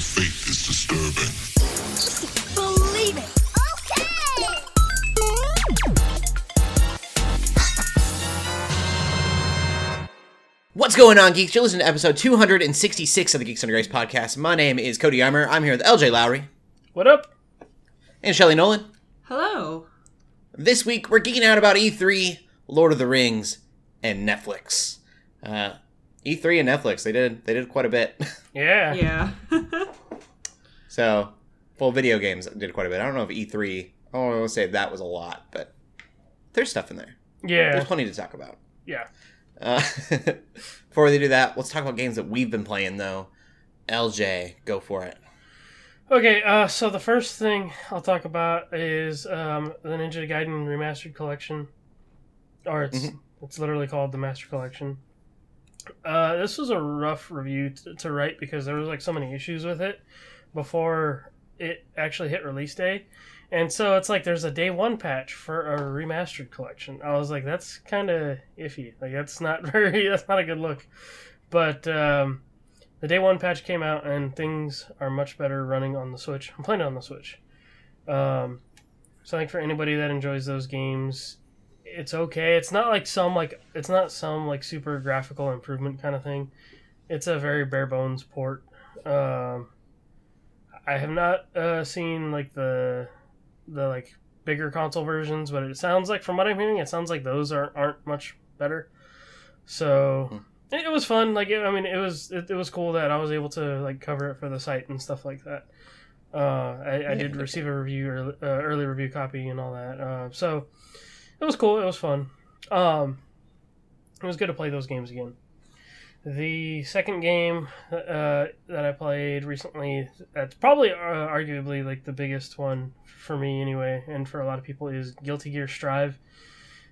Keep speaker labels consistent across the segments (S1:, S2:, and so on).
S1: The fate is disturbing.
S2: Believe it. Okay.
S3: What's going on, geeks? You're listening to episode 266 of the Geeks Under Grace podcast. My name is Cody Armour. I'm here with LJ Lowry
S4: What up?
S3: and Shelly Nolan.
S5: Hello.
S3: This week, we're geeking out about E3, Lord of the Rings, and Netflix. Uh, E3 and Netflix, they did they did quite a bit.
S4: Yeah.
S5: Yeah.
S3: so, full video games did quite a bit. I don't know if E3, I don't want to say that was a lot, but there's stuff in there.
S4: Yeah.
S3: There's plenty to talk about.
S4: Yeah.
S3: Uh, before we do that, let's talk about games that we've been playing, though. LJ, go for it.
S4: Okay, uh, so the first thing I'll talk about is um, the Ninja Gaiden Remastered Collection. Or it's
S3: Mhm.
S4: it's literally called the Master Collection. Uh, this was a rough review t- to write because there was like so many issues with it before it actually hit release day. And so it's like there's a day one patch for a remastered collection. I was like, that's kind of iffy. Like that's not very that's not a good look. But um, the day one patch came out and things are much better running on the Switch. I'm playing it on the Switch. Um, so I think for anybody that enjoys those games, it's okay. It's not like some like it's not some like super graphical improvement kind of thing. It's a very bare bones port. Um, I have not uh, seen like the the like bigger console versions, but it sounds like from what I'm hearing, it sounds like those aren't aren't much better. So
S3: Hmm.
S4: it, it was fun. Like it, I mean, it was it, it was cool that I was able to like cover it for the site and stuff like that. Uh, I, I did receive a review early, uh, early review copy and all that. Uh, so it was cool. It was fun. Um, it was good to play those games again. The second game uh, that I played recently, that's probably uh, arguably like the biggest one for me anyway, and for a lot of people, is Guilty Gear Strive.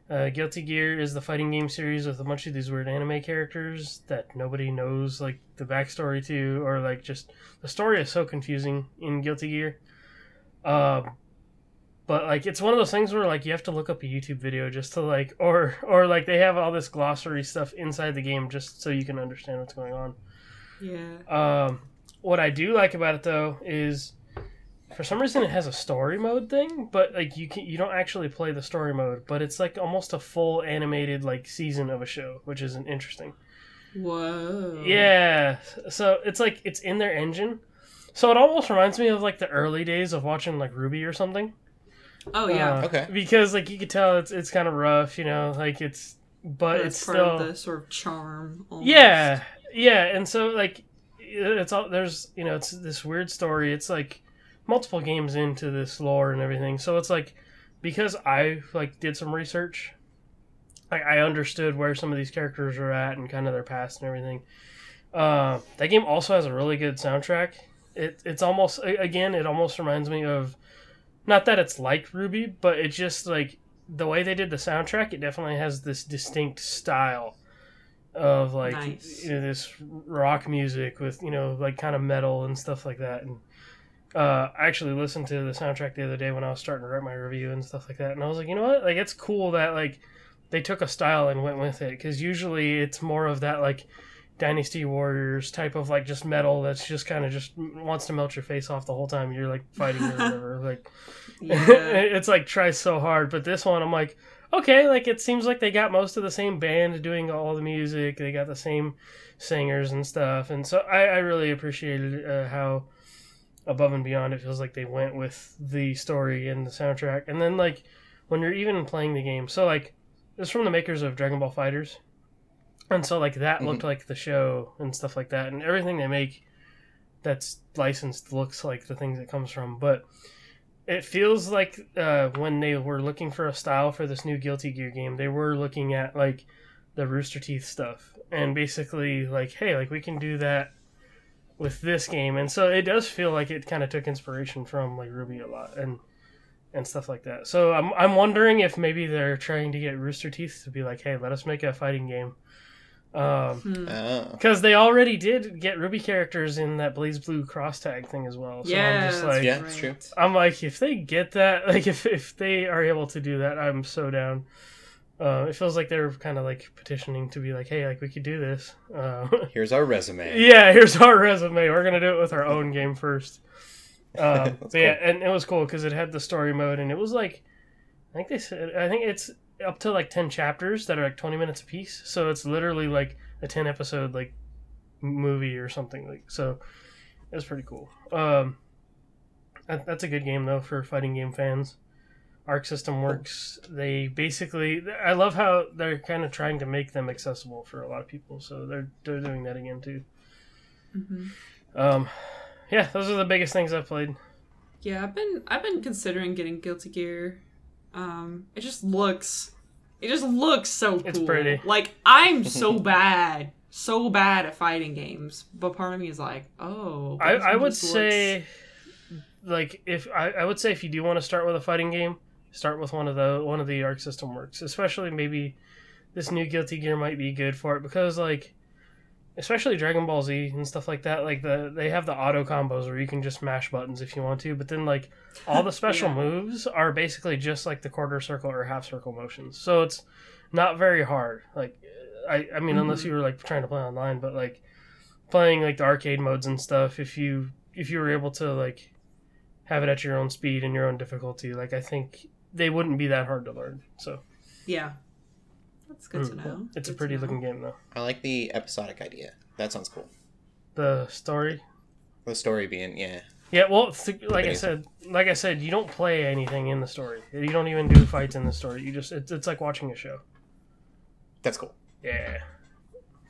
S4: Uh, Guilty Gear is the fighting game series with a bunch of these weird anime characters that nobody knows like the backstory to, or like just the story is so confusing in Guilty Gear. Um, but like it's one of those things where like you have to look up a YouTube video just to like, or or like they have all this glossary stuff inside the game just so you can understand what's going on.
S5: yeah.
S4: Um, what I do like about it though is, for some reason, it has a story mode thing, but like you can you don't actually play the story mode, but it's like almost a full animated like season of a show, which is interesting.
S5: Whoa.
S4: Yeah, so it's like it's in their engine, so it almost reminds me of like the early days of watching like RWBY or something.
S5: Oh yeah.
S4: Uh,
S3: Okay.
S4: Because like you could tell it's it's kind of rough, you know, like it's but,
S5: but
S4: it's,
S5: it's part
S4: still
S5: of the sort of charm. almost.
S4: yeah, yeah, and so like it's all there's you know it's this weird story. It's like multiple games into this lore and everything. So it's like because I like did some research, I, I understood where some of these characters are at and kind of their past and everything. Uh, that game also has a really good soundtrack. It it's almost again it almost reminds me of not that it's like RWBY, but it just like the way they did the soundtrack. It definitely has this distinct style of like
S5: Nice.
S4: you know, this rock music with you know like kind of metal and stuff like that. And uh, I actually listened to the soundtrack the other day when I was starting to write my review and stuff like that, and I was like, you know what, like it's cool that like they took a style and went with it because usually it's more of that like Dynasty Warriors type of like just metal that's just kind of just wants to melt your face off the whole time you're like fighting or whatever. like
S5: Yeah.
S4: it's like tries so hard, but this one I'm like, okay, like it seems like they got most of the same band doing all the music. They got the same singers and stuff, and so I, I really appreciated uh, how above and beyond it feels like they went with the story and the soundtrack. And then like when you're even playing the game, so like it's from the makers of Dragon Ball FighterZ, and so like that looked like the show and stuff like that, and everything they make that's licensed looks like the things it comes from, but it feels like uh, when they were looking for a style for this new Guilty Gear game, they were looking at like the Rooster Teeth stuff. And basically like, hey, like we can do that with this game, and so it does feel like it kind of took inspiration from like RWBY a lot and and stuff like that. So I'm I'm wondering if maybe they're trying to get Rooster Teeth to be like, hey, let us make a fighting game. Um,
S5: Hmm.
S3: Oh.
S4: because they already did get RWBY characters in that BlazBlue cross tag thing as well. So
S5: yeah.
S4: I'm just like,
S3: Yeah, it's true.
S4: I'm like, if they get that, like if, if they are able to do that, I'm so down. Uh, it feels like they're kind of like petitioning to be like, hey, like we could do this. Uh,
S3: Here's our resume.
S4: yeah, here's our resume. We're gonna do it with our own game first. Uh,
S3: That's
S4: but yeah, and it was cool because it had the story mode, and it was like, I think they said, I think it's up to like ten chapters that are like twenty minutes apiece. So it's literally like a ten episode like movie or something. Like so, it was pretty cool. Um, that, that's a good game though for fighting game fans. Arc System Works. They basically, I love how they're kind of trying to make them accessible for a lot of people. So they're they're doing that again too.
S5: hmm
S4: Um, yeah, those are the biggest things I've played.
S5: Yeah, I've been I've been considering getting Guilty Gear. Um, it just looks, it just looks so cool.
S4: It's pretty.
S5: Like I'm so bad, so bad at fighting games, but part of me is like, oh.
S4: I, I would
S5: just looks-
S4: say, like, if I, I would say if you do want to start with a fighting game, start with one of the one of the Arc System Works. Especially maybe this new Guilty Gear might be good for it because like, especially Dragon Ball Z and stuff like that. Like the they have the auto combos where you can just mash buttons if you want to, but then like all the special
S5: Yeah.
S4: moves are basically just like the quarter circle or half circle motions. So it's not very hard. Like I I mean unless
S5: Mhm.
S4: you were like trying to play online, but like playing like the arcade modes and stuff if you if you were able to like have it at your own speed and your own difficulty like i think they wouldn't be that hard to learn so
S5: Yeah, that's good to
S4: Mm.
S5: know.
S4: it's a
S5: Good to
S4: pretty looking game though
S3: I like the episodic idea. That sounds cool.
S4: the story
S3: The story being, yeah.
S4: yeah well th- like i said like i said you don't play anything in the story you don't even do fights in the story you just it's, it's like watching a show
S3: That's cool.
S4: yeah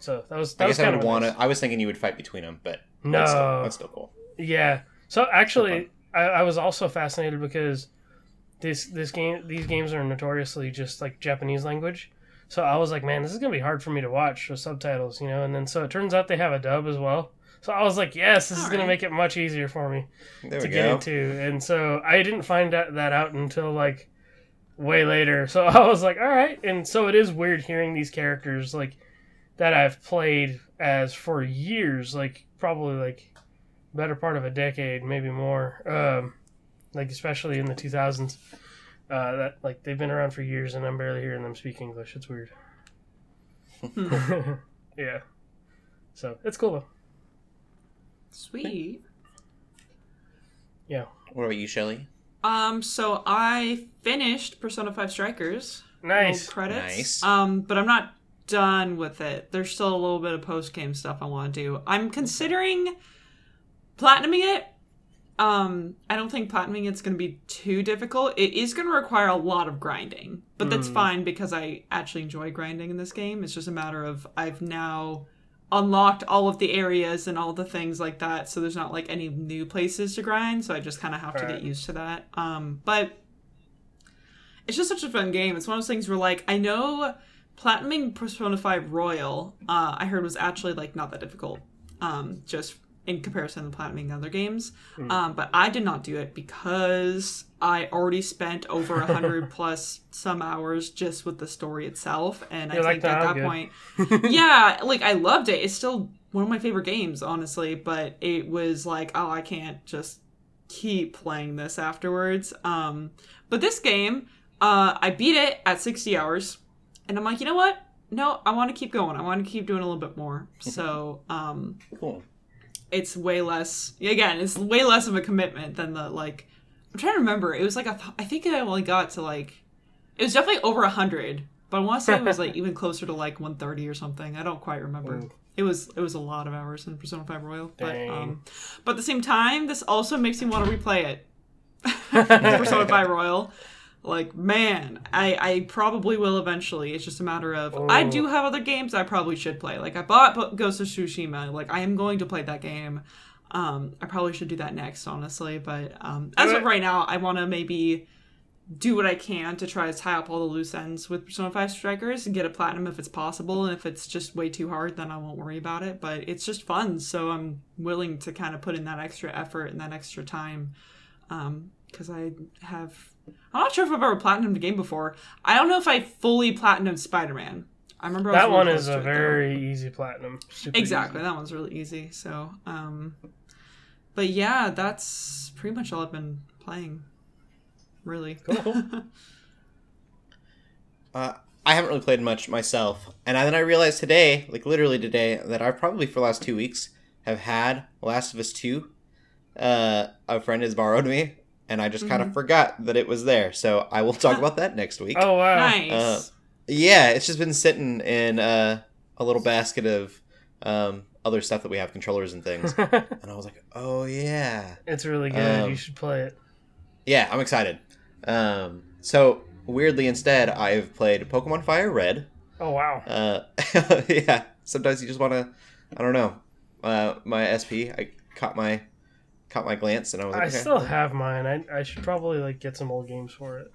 S4: so that was that
S3: I
S4: was
S3: guess I would want to. I was thinking you would fight between them, but
S4: no
S3: that's still, that's still cool.
S4: Yeah. So actually. I, I was also fascinated because this this game these games are notoriously just like Japanese language. So I was like, man, this is gonna be hard for me to watch with subtitles, you know. And then so it turns out they have a dub as well. So I was like, yes, this is gonna
S5: Alright.
S4: make it much easier for me
S3: There
S4: to
S3: we
S4: get
S3: go.
S4: into. And so I didn't find that, that out until like way later. So I was like, all right. And so it is weird hearing these characters like that I've played as for years, like probably like better part of a decade, maybe more. Um, like especially in the 2000s. Uh, that like they've been around for years and I'm barely hearing them speak English. It's weird. yeah. So it's cool though.
S5: Sweet. Yeah.
S3: What about you, Shelly?
S5: Um, so I finished Persona 5 Strikers.
S4: Nice.
S5: Credits.
S3: Nice.
S5: Um, but I'm not done with it. There's still a little bit of post game stuff I want to do. I'm considering platinuming it. Um, I don't think platinuming it's going to be too difficult. It is going to require a lot of grinding, but that's
S4: Mm.
S5: fine because I actually enjoy grinding in this game. It's just a matter of I've now unlocked all of the areas and all the things like that, so there's not like any new places to grind. So I just kind of have to
S4: Right.
S5: get used to that. Um, but it's just such a fun game. It's one of those things where like I know platinuming Persona 5 Royal, uh, I heard was actually like not that difficult. Um, just in comparison to platinuming other games. Um, but I did not do it because I already spent over a hundred plus some hours just with the story itself, and
S4: You're
S5: I
S4: like,
S5: think at that
S4: good."
S5: point, yeah, like I loved it. It's still one of my favorite games, honestly. But it was like, oh, I can't just keep playing this afterwards. Um, but this game, uh, I beat it at sixty hours, and I'm like, you know what? No, I want to keep going. I want to keep doing a little bit more. So, um,
S3: Cool.
S5: It's way less again it's way less of a commitment than the like i'm trying to remember it was like a th- i think i only got to like it was definitely over 100 but i want to say it was like even closer to like 130 or something i don't quite remember
S4: Ooh.
S5: it was it was a lot of hours in persona 5 royal but
S4: Dang.
S5: um but at the same time this also makes me want to replay it persona 5 royal like man i i probably will eventually. It's just a matter of i
S4: Oh.
S5: do have other games i probably should play. Like i bought ghost of tsushima. Like i am going to play that game. Um i probably should do that next honestly. But um as of right now i want to maybe do what i can to try to tie up all the loose ends with persona 5 strikers and get a platinum if it's possible. And if it's just way too hard then i won't worry about it. But it's just fun. So i'm willing to kind of put in that extra effort and that extra time um because i have i'm not sure if i've ever platinumed a game before i don't know if i fully platinumed spider-man i remember I was
S4: that
S5: really
S4: one is a
S5: it, though.
S4: very easy platinum. Super
S5: exactly
S4: easy.
S5: that one's really easy so um but yeah that's pretty much all i've been playing really
S3: Uh, I haven't really played much myself, and then I realized today, like literally today, that I probably for the last two weeks have had Last of Us Two. Uh, a friend has borrowed me, and I just kind of forgot that it was there. So I will talk about that next week.
S4: Oh wow.
S5: Nice.
S3: Uh, Yeah, it's just been sitting in uh, a little basket of um, other stuff that we have, controllers and things. and I was like, oh yeah,
S4: it's really good.
S3: Um,
S4: you should play it.
S3: yeah, I'm excited. Um, so weirdly, instead, I've played Pokemon Fire Red.
S4: Oh wow.
S3: Uh, yeah, sometimes you just want to, I don't know. Uh, my SP, I caught my caught my glance, and I was like,
S4: I
S3: okay.
S4: still have mine. I I should probably like get some old games for it.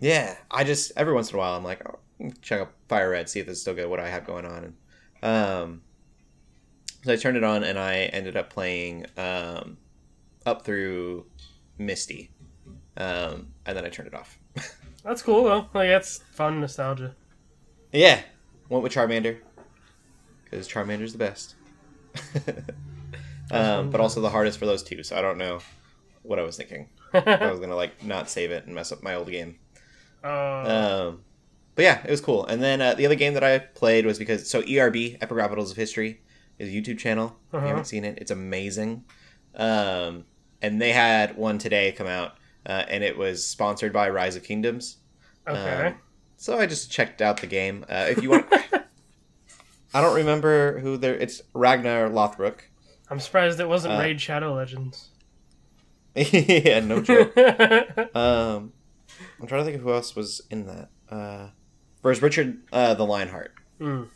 S3: Yeah, I just every once in a while I'm like, oh, check out Fire Red, see if it's still good. What I have going on, and um, so I turned it on and I ended up playing um, up through Misty, um, and then I turned it off.
S4: That's cool though. Like that's fun nostalgia.
S3: yeah, went with Charmander because Charmander's the best. um, but also the hardest for those two, so I don't know what I was thinking. I was gonna like not save it and mess up my old game.
S4: Uh,
S3: Um, but yeah, it was cool. And then uh, the other game that I played was because so ERB Epic Rap Battles of History is a YouTube channel. If
S4: Uh-huh.
S3: you haven't seen it, it's amazing. Um, and they had one today come out, uh, and it was sponsored by Rise of Kingdoms.
S4: okay.
S3: Um, so I just checked out the game. Uh, if you want, I don't remember who there. It's Ragnar Lothbrok.
S4: I'm surprised it wasn't
S3: uh,
S4: Raid Shadow Legends.
S3: yeah, no joke. Um, I'm trying to think of who else was in that. Uh, whereas Richard uh, the Lionheart
S4: Mm.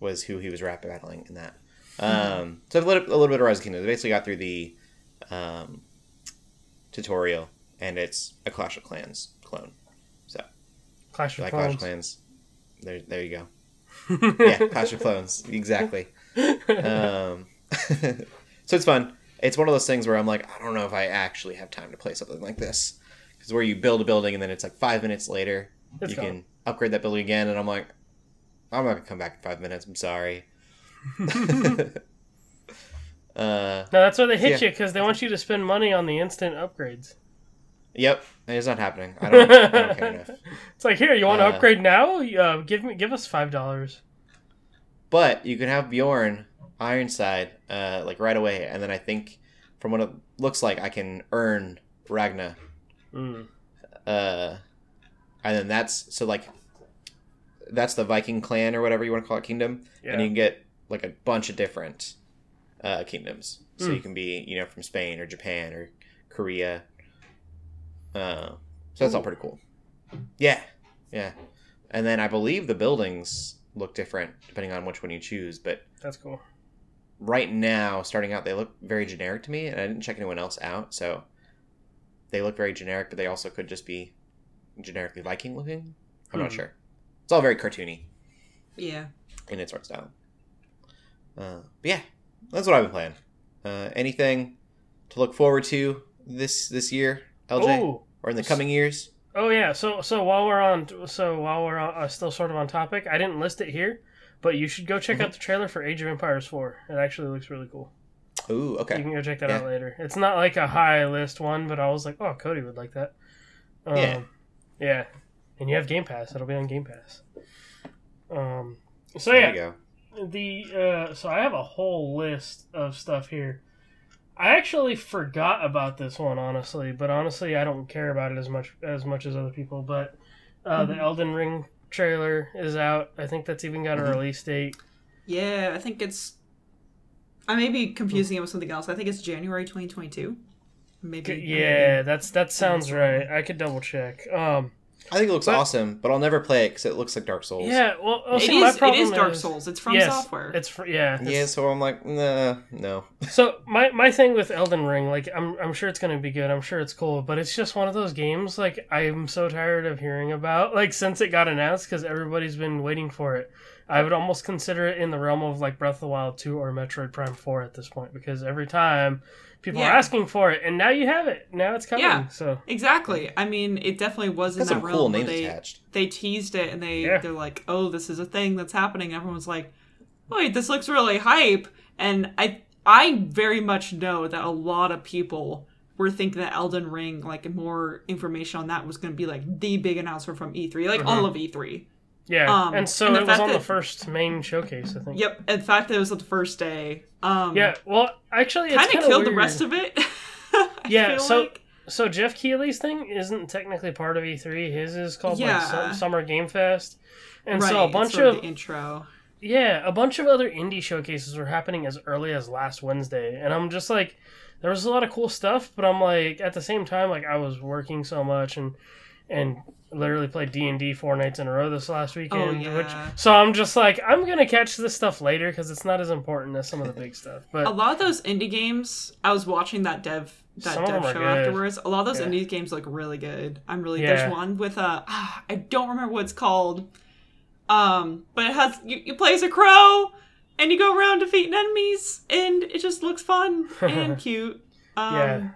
S3: was who he was rap battling in that. Um, so a little, a little bit of Rise of Kingdoms. I basically got through the um, tutorial, and it's a Clash of Clans clone. So
S4: Clash of
S3: like Clash of
S4: Clans.
S3: Clans, there, there you go. yeah, Clash of Clones, exactly. Um, so it's fun. It's one of those things where I'm like, I don't know if I actually have time to play something like this, because where you build a building and then it's like five minutes later
S4: It's
S3: you
S4: gone.
S3: can upgrade that building again, and I'm like, I'm not gonna come back in five minutes. I'm sorry. uh,
S4: No, that's why they hit
S3: Yeah.
S4: you because they want you to spend money on the instant upgrades.
S3: yep, it's not happening. I don't, I don't care enough.
S4: It's like here, you want to
S3: Uh,
S4: upgrade now? Uh, give me, give us five dollars.
S3: But you can have Bjorn Ironside uh, like right away, and then I think from what it looks like, I can earn Ragna,
S4: Mm.
S3: uh, and then that's so like that's the Viking clan or whatever you want to call it kingdom,
S4: Yeah.
S3: and you can get like a bunch of different uh, kingdoms. So
S4: Hmm.
S3: you can be you know from Spain or Japan or Korea. Uh, so that's all pretty cool. Yeah, yeah, and then I believe the buildings look different depending on which one you choose, but
S4: That's cool.
S3: Right now, starting out, they look very generic to me, and I didn't check anyone else out, so they look very generic, but they also could just be generically Viking looking. I'm not
S4: Hmm.
S3: sure. It's all very cartoony
S5: yeah.
S3: in its art style. Uh, but yeah, that's what I've been playing. Uh, anything to look forward to this this year, LJ,
S4: Oh,
S3: or in the coming years?
S4: oh yeah. So so while we're on, so while we're on, uh, still sort of on topic, I didn't list it here, but you should go check
S3: Mm-hmm.
S4: out the trailer for Age of Empires 4. It actually looks really cool.
S3: Ooh, okay.
S4: You can go check that
S3: Yeah.
S4: out later. It's not like a high list one, but I was like, oh, Cody would like that. Um,
S3: Yeah.
S4: Yeah. And you have Game Pass. It'll be on Game Pass. Um. So
S3: There
S4: yeah,
S3: you go.
S4: the uh, so I have a whole list of stuff here. I actually forgot about this one honestly, but honestly I don't care about it as much as much as other people. But uh, the
S5: Mhm.
S4: Elden Ring trailer is out. I think that's even got a
S3: Mhm.
S4: release date.
S5: Yeah, I think it's. I may be confusing it with something else. I think it's January 2022. Maybe.
S4: Yeah, that's that sounds right. I could double check. Um,
S3: I think it looks
S4: But-
S3: awesome, but I'll never play it because it looks like Dark Souls.
S4: yeah, well, well
S5: It
S4: see, my
S5: is. It
S4: problem
S5: is Dark Souls. It's from
S4: yes,
S5: software.
S4: It's for, yeah. it's-
S3: Yeah, so I'm like, nah, no.
S4: So my my thing with Elden Ring, like I'm I'm sure it's gonna be good. I'm sure it's cool, but it's just one of those games like I'm so tired of hearing about like since it got announced because everybody's been waiting for it. I would almost consider it in the realm of like Breath of the Wild 2 or Metroid Prime 4 at this point because every time people
S5: Yeah.
S4: are asking for it, and now you have it. Now it's coming.
S5: Yeah.
S4: So
S5: Exactly. I mean, it definitely was
S3: It's
S5: in that
S3: some cool
S5: realm where
S3: names
S5: they
S3: attached.
S5: they teased it and they
S4: Yeah.
S5: they're like, oh, this is a thing that's happening. Everyone's like, wait, this looks really hype. And I I very much know that a lot of people were thinking that Elden Ring, like more information on that was going to be like the big announcement from E3, like all mm-hmm. of E3.
S4: Yeah,
S5: Um,
S4: and so
S5: and
S4: it was on the first main showcase, I think.
S5: Yep. In fact, it was on the first day. Um,
S4: Yeah, well, actually, it's
S5: kind of killed the rest of it.
S4: Yeah, so
S5: like.
S4: so Geoff Keighley's thing isn't technically part of E3. His is called like
S5: Yeah.
S4: Sum- Summer Game Fest, and
S5: right,
S4: so a bunch of
S5: the intro.
S4: yeah, a bunch of other indie showcases were happening as early as last Wednesday, and I'm just like, there was a lot of cool stuff, but I'm like, at the same time, like I was working so much and and literally played D and D four nights in a row this last weekend.
S5: Oh,
S4: Which
S5: yeah.
S4: so I'm just like, I'm gonna catch this stuff later because it's not as important as some of the big stuff. But
S5: a lot of those indie games i was watching that dev that dev show
S4: good.
S5: afterwards a lot of those
S4: Yeah.
S5: indie games look really good i'm really
S4: Yeah.
S5: there's one with a ah, i don't remember what it's called um but it has you, you play as a crow and you go around defeating enemies and it just looks fun and cute um
S4: Yeah.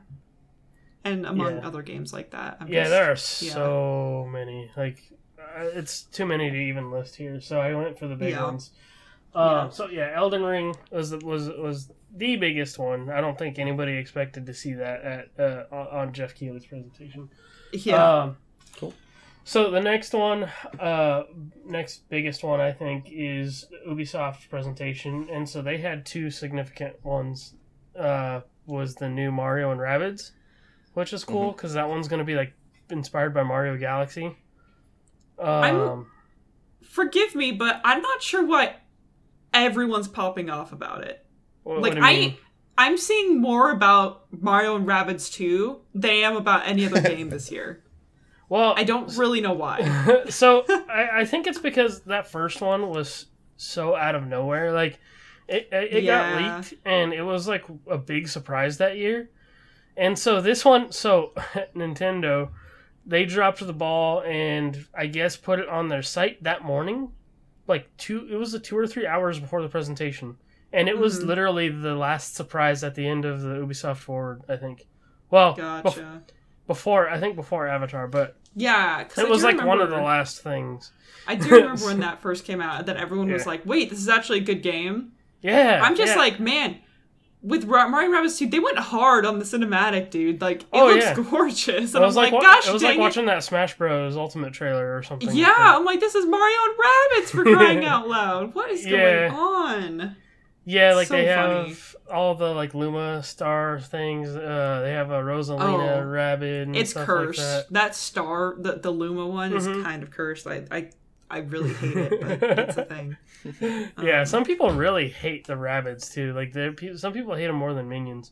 S5: And among
S4: Yeah.
S5: other games like that I'm
S4: Yeah,
S5: just-
S4: there are
S5: yeah.
S4: so many. Like, uh, it's too many to even list here. So I went for the big
S5: Yeah.
S4: ones. Um,
S5: Yeah.
S4: So yeah, Elden Ring was the- was was the biggest one. I don't think anybody expected to see that at uh, on on Geoff Keighley's presentation.
S5: yeah
S4: Um,
S3: Cool.
S4: So the next one, uh, next biggest one, I think, is Ubisoft's presentation, and so they had two significant ones. Uh, was the new Mario and Rabbids, which is cool because that one's going to be like inspired by Mario Galaxy. Um,
S5: forgive me but i'm not sure why everyone's popping off about it
S4: what,
S5: like
S4: what do you
S5: I,
S4: mean?
S5: I'm seeing more about Mario and Rabbids 2 than I am about any other game this year.
S4: well,
S5: I don't really know why.
S4: so I, I think it's because that first one was so out of nowhere. Like it, it, it
S5: Yeah.
S4: got leaked, and it was like a big surprise that year. And so this one, so Nintendo, they dropped the ball and I guess put it on their site that morning, like two. It was a two or three hours before the presentation, and it was
S5: Mhm.
S4: literally the last surprise at the end of the Ubisoft Forward. I think. Well, bef-
S5: Gotcha.
S4: before I think before Avatar, but
S5: Yeah, 'cause
S4: it was like one of the last things.
S5: I do remember when that first came out that everyone was like, "Wait, this is actually a good game."
S4: Yeah,
S5: I'm just
S4: yeah.
S5: like, man, with Ra- Mario and Rabbids 2, they went hard on the cinematic, dude. Like, it
S4: Oh,
S5: looks
S4: yeah.
S5: gorgeous.
S4: It
S5: And I'm
S4: was like,
S5: like,
S4: wa-
S5: gosh,
S4: it was like
S5: it.
S4: watching that Smash Bros. Ultimate trailer or something.
S5: Yeah, I'm like, this is Mario and Rabbids for crying out loud. What is
S4: Yeah.
S5: going on?
S4: yeah, like
S5: so
S4: they
S5: funny.
S4: have all the like Luma Star things. Uh, they have a Rosalina
S5: Oh,
S4: Rabbit. And
S5: It's
S4: stuff
S5: cursed.
S4: Like that.
S5: that. star, the the Luma one,
S4: Mhm.
S5: is kind of cursed. I, I I really hate it, but it's a thing.
S4: yeah,
S5: Um,
S4: some people really hate the Rabbids too. Like they, some people hate them more than minions.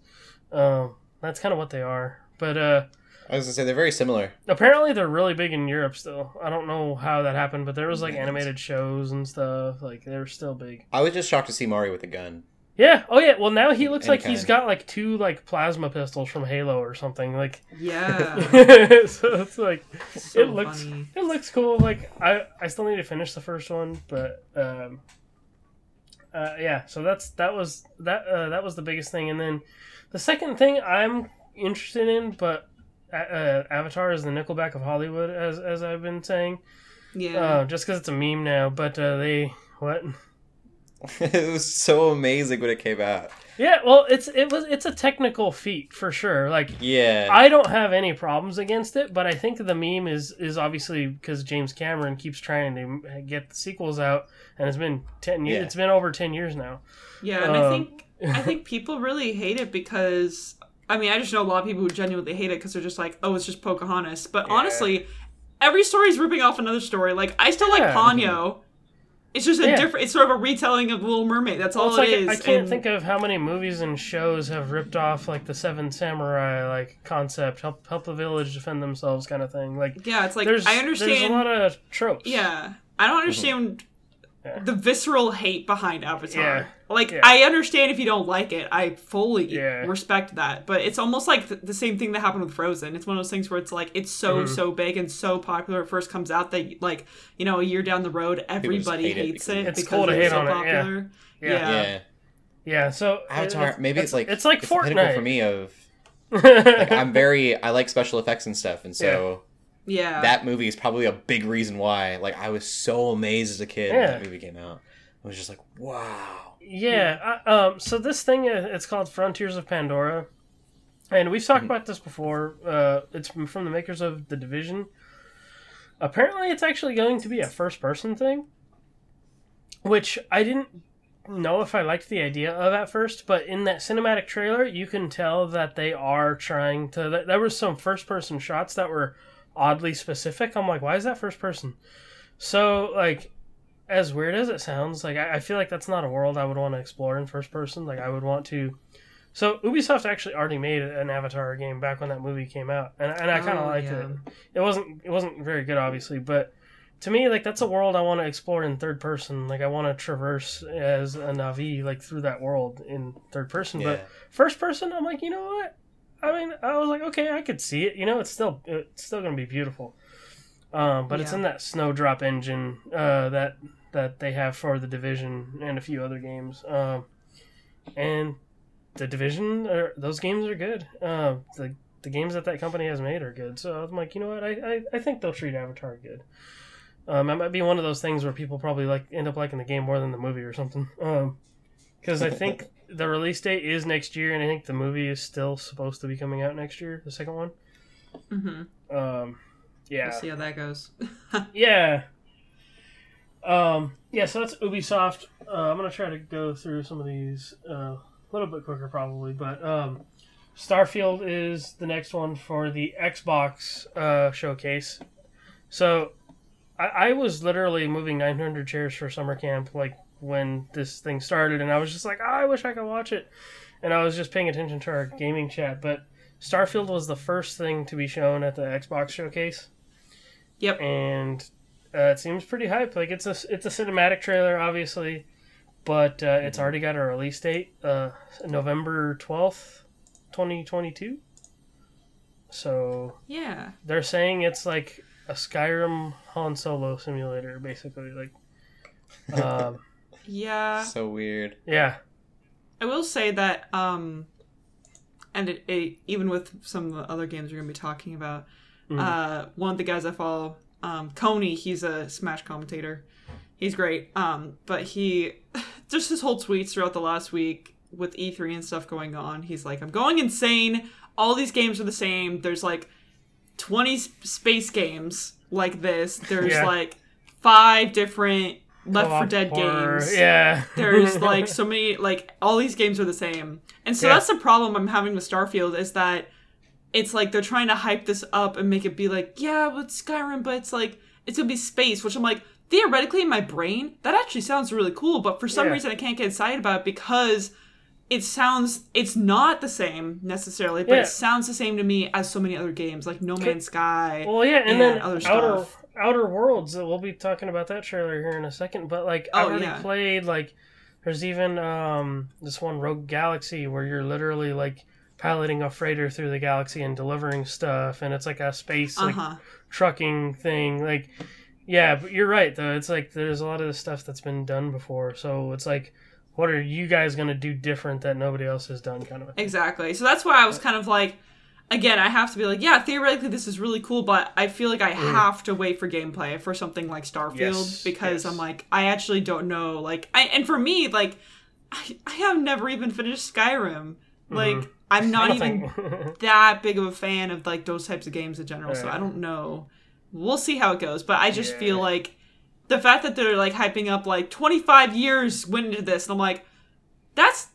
S4: Um, that's kind of what they are. But uh,
S3: I was gonna say they're very similar.
S4: apparently they're really big in Europe still. I don't know how that happened, but there was like animated shows and stuff. Like they're still big.
S3: I was just shocked to see Mario with a gun.
S4: Yeah. Oh yeah. Well, now he looks
S3: Any
S4: like he's got like two like plasma pistols from Halo or something. Like,
S5: Yeah,
S4: so it's like
S5: so
S4: it looks
S5: funny.
S4: it looks cool. Like I I still need to finish the first one, but um, uh, yeah. So that's that was that uh, that was the biggest thing, and then the second thing I'm interested in, but. Uh, uh, Avatar is the Nickelback of Hollywood, as as I've been saying,
S5: Yeah,
S4: uh, just because it's a meme now. But uh, they what?
S3: it was so amazing when it came out.
S4: Yeah, well, it's it was it's a technical feat for sure. Like
S3: Yeah.
S4: I don't have any problems against it, but I think the meme is is obviously because James Cameron keeps trying to get the sequels out, and it's been ten years.
S3: Yeah.
S4: It's been over ten years now.
S5: yeah, and I
S4: um,
S5: think I think people really hate it because I mean I just know a lot of people who genuinely hate it because they're just like, oh, it's just Pocahontas. But
S4: Yeah.
S5: honestly, every story is ripping off another story. Like I still
S4: Yeah.
S5: like Ponyo. It's just a
S4: Yeah.
S5: different. It's sort of a retelling of the Little Mermaid. That's all
S4: Well, it's
S5: it
S4: like
S5: is.
S4: I can't
S5: and-
S4: think of how many movies and shows have ripped off like the Seven Samurai like concept, help help the village defend themselves kind of thing. Like
S5: Yeah, it's like
S4: there's
S5: I understand.
S4: there's a lot of tropes.
S5: Yeah, I don't mhm. understand
S4: Yeah.
S5: the visceral hate behind Avatar.
S4: Yeah.
S5: Like,
S4: Yeah.
S5: I understand if you don't like it. I fully
S4: Yeah.
S5: respect that. But it's almost like th- the same thing that happened with Frozen. It's one of those things where it's like it's so
S4: Mhm.
S5: so big and so popular. It first comes out that like you know a year down the road, everybody
S3: hate
S5: hates
S3: because-
S5: it
S4: It's
S5: because it's so
S4: on it, yeah.
S5: popular.
S4: Yeah.
S5: Yeah.
S3: yeah.
S4: yeah. So
S3: Avatar. maybe it's, like
S4: it's like
S3: the pinnacle
S4: Fortnite
S3: for me of like I'm very I like special effects and stuff, and so
S5: Yeah.
S3: that movie is probably a big reason why. Like I was so amazed as a kid when
S4: Yeah.
S3: that movie came out. I was just like, wow.
S4: Yeah. I, um. So this thing, uh, it's called Frontiers of Pandora, and we've talked about this before. Uh, it's from the makers of the Division. Apparently, it's actually going to be a first-person thing, which I didn't know if I liked the idea of at first. But in that cinematic trailer, you can tell that they are trying to. There were some first-person shots that were oddly specific. I'm like, why is that first person? So like as weird as it sounds, like I, I feel like that's not a world I would want to explore in first person. Like I would want to. So Ubisoft actually already made an Avatar game back when that movie came out, and, and I kind of
S5: Oh,
S4: liked
S5: yeah.
S4: it. It wasn't it wasn't very good, obviously, but to me, like that's a world I want to explore in third person. Like I want to traverse as a Na'vi like through that world in third person.
S3: Yeah.
S4: But first person, I'm like, you know what? I mean, I was like, okay, I could see it. You know, it's still it's still gonna be beautiful. Um, but it's in that Snowdrop engine uh, that that they have for the Division and a few other games. Um, and the Division, are, those games are good. Uh, the the games that that company has made are good. So I'm like, you know what? I, I, I think they'll treat Avatar good. Um, it might be one of those things where people probably like end up liking the game more than the movie or something. Um, because I think the release date is next year, and I think the movie is still supposed to be coming out next year. The second one.
S5: Mm-hmm.
S4: Um, yeah.
S5: We'll see how that goes.
S4: Yeah. Um, yeah, so that's Ubisoft. Uh, I'm gonna try to go through some of these uh, a little bit quicker, probably. But um, Starfield is the next one for the Xbox uh, showcase. So I, I was literally moving 900 chairs for summer camp, like when this thing started, and I was just like, "Ah, I wish I could watch it. And I was just paying attention to our gaming chat, but Starfield was the first thing to be shown at the Xbox showcase
S5: yep.
S4: and uh, it seems pretty hype. Like it's a it's a cinematic trailer, obviously, but uh, it's already got a release date, uh, November twelfth, twenty twenty two. So
S5: Yeah.
S4: they're saying it's like a Skyrim Han Solo simulator, basically. Like, um,
S5: Yeah.
S3: so weird.
S4: yeah,
S5: I will say that, um, and it, it, even with some of the other games we're going to be talking about,
S4: Mm.
S5: uh, one of the guys I follow, um, Coney, he's a Smash commentator. He's great. Um, but he, just his whole tweets throughout the last week with E3 and stuff going on, he's like, I'm going insane. All these games are the same. There's like 20 space games like this. There's
S4: Yeah.
S5: like five different Left
S4: 4
S5: Dead
S4: horror,
S5: games
S4: Yeah,
S5: there's like so many like all these games are the same and so
S4: Yeah.
S5: that's the problem i'm having with starfield is that it's like they're trying to hype this up and make it be like yeah with skyrim but it's like it's gonna be space which i'm like theoretically in my brain that actually sounds really cool but for some
S4: Yeah.
S5: reason i can't get excited about it because it sounds it's not the same necessarily but
S4: Yeah.
S5: it sounds the same to me as so many other games like no man's sky
S4: Well, yeah, and,
S5: and
S4: then
S5: other
S4: outer
S5: stuff.
S4: Outer Worlds. uh, We'll be talking about that trailer here in a second. But like,
S5: Oh,
S4: I've already
S5: yeah.
S4: played. Like, there's even um this one Rogue Galaxy where you're literally like piloting a freighter through the galaxy and delivering stuff, and it's like a space like
S5: uh-huh
S4: trucking thing. Like, yeah, but you're right though. It's like there's a lot of the stuff that's been done before. So it's like, what are you guys gonna do different that nobody else has done? Kind of.
S5: Exactly. So that's why I was kind of like, again, I have to be like, yeah, theoretically this is really cool, but I feel like I have to wait for gameplay for something like Starfield
S4: Yes,
S5: because
S4: yes.
S5: I'm like, I actually don't know. Like, I and for me, like, I, I have never even finished Skyrim. Like, I'm not even that big of a fan of like those types of games in general, so I don't know. We'll see how it goes, but I just
S4: Yeah.
S5: feel like the fact that they're like hyping up like 25 years went into this, and I'm like, that's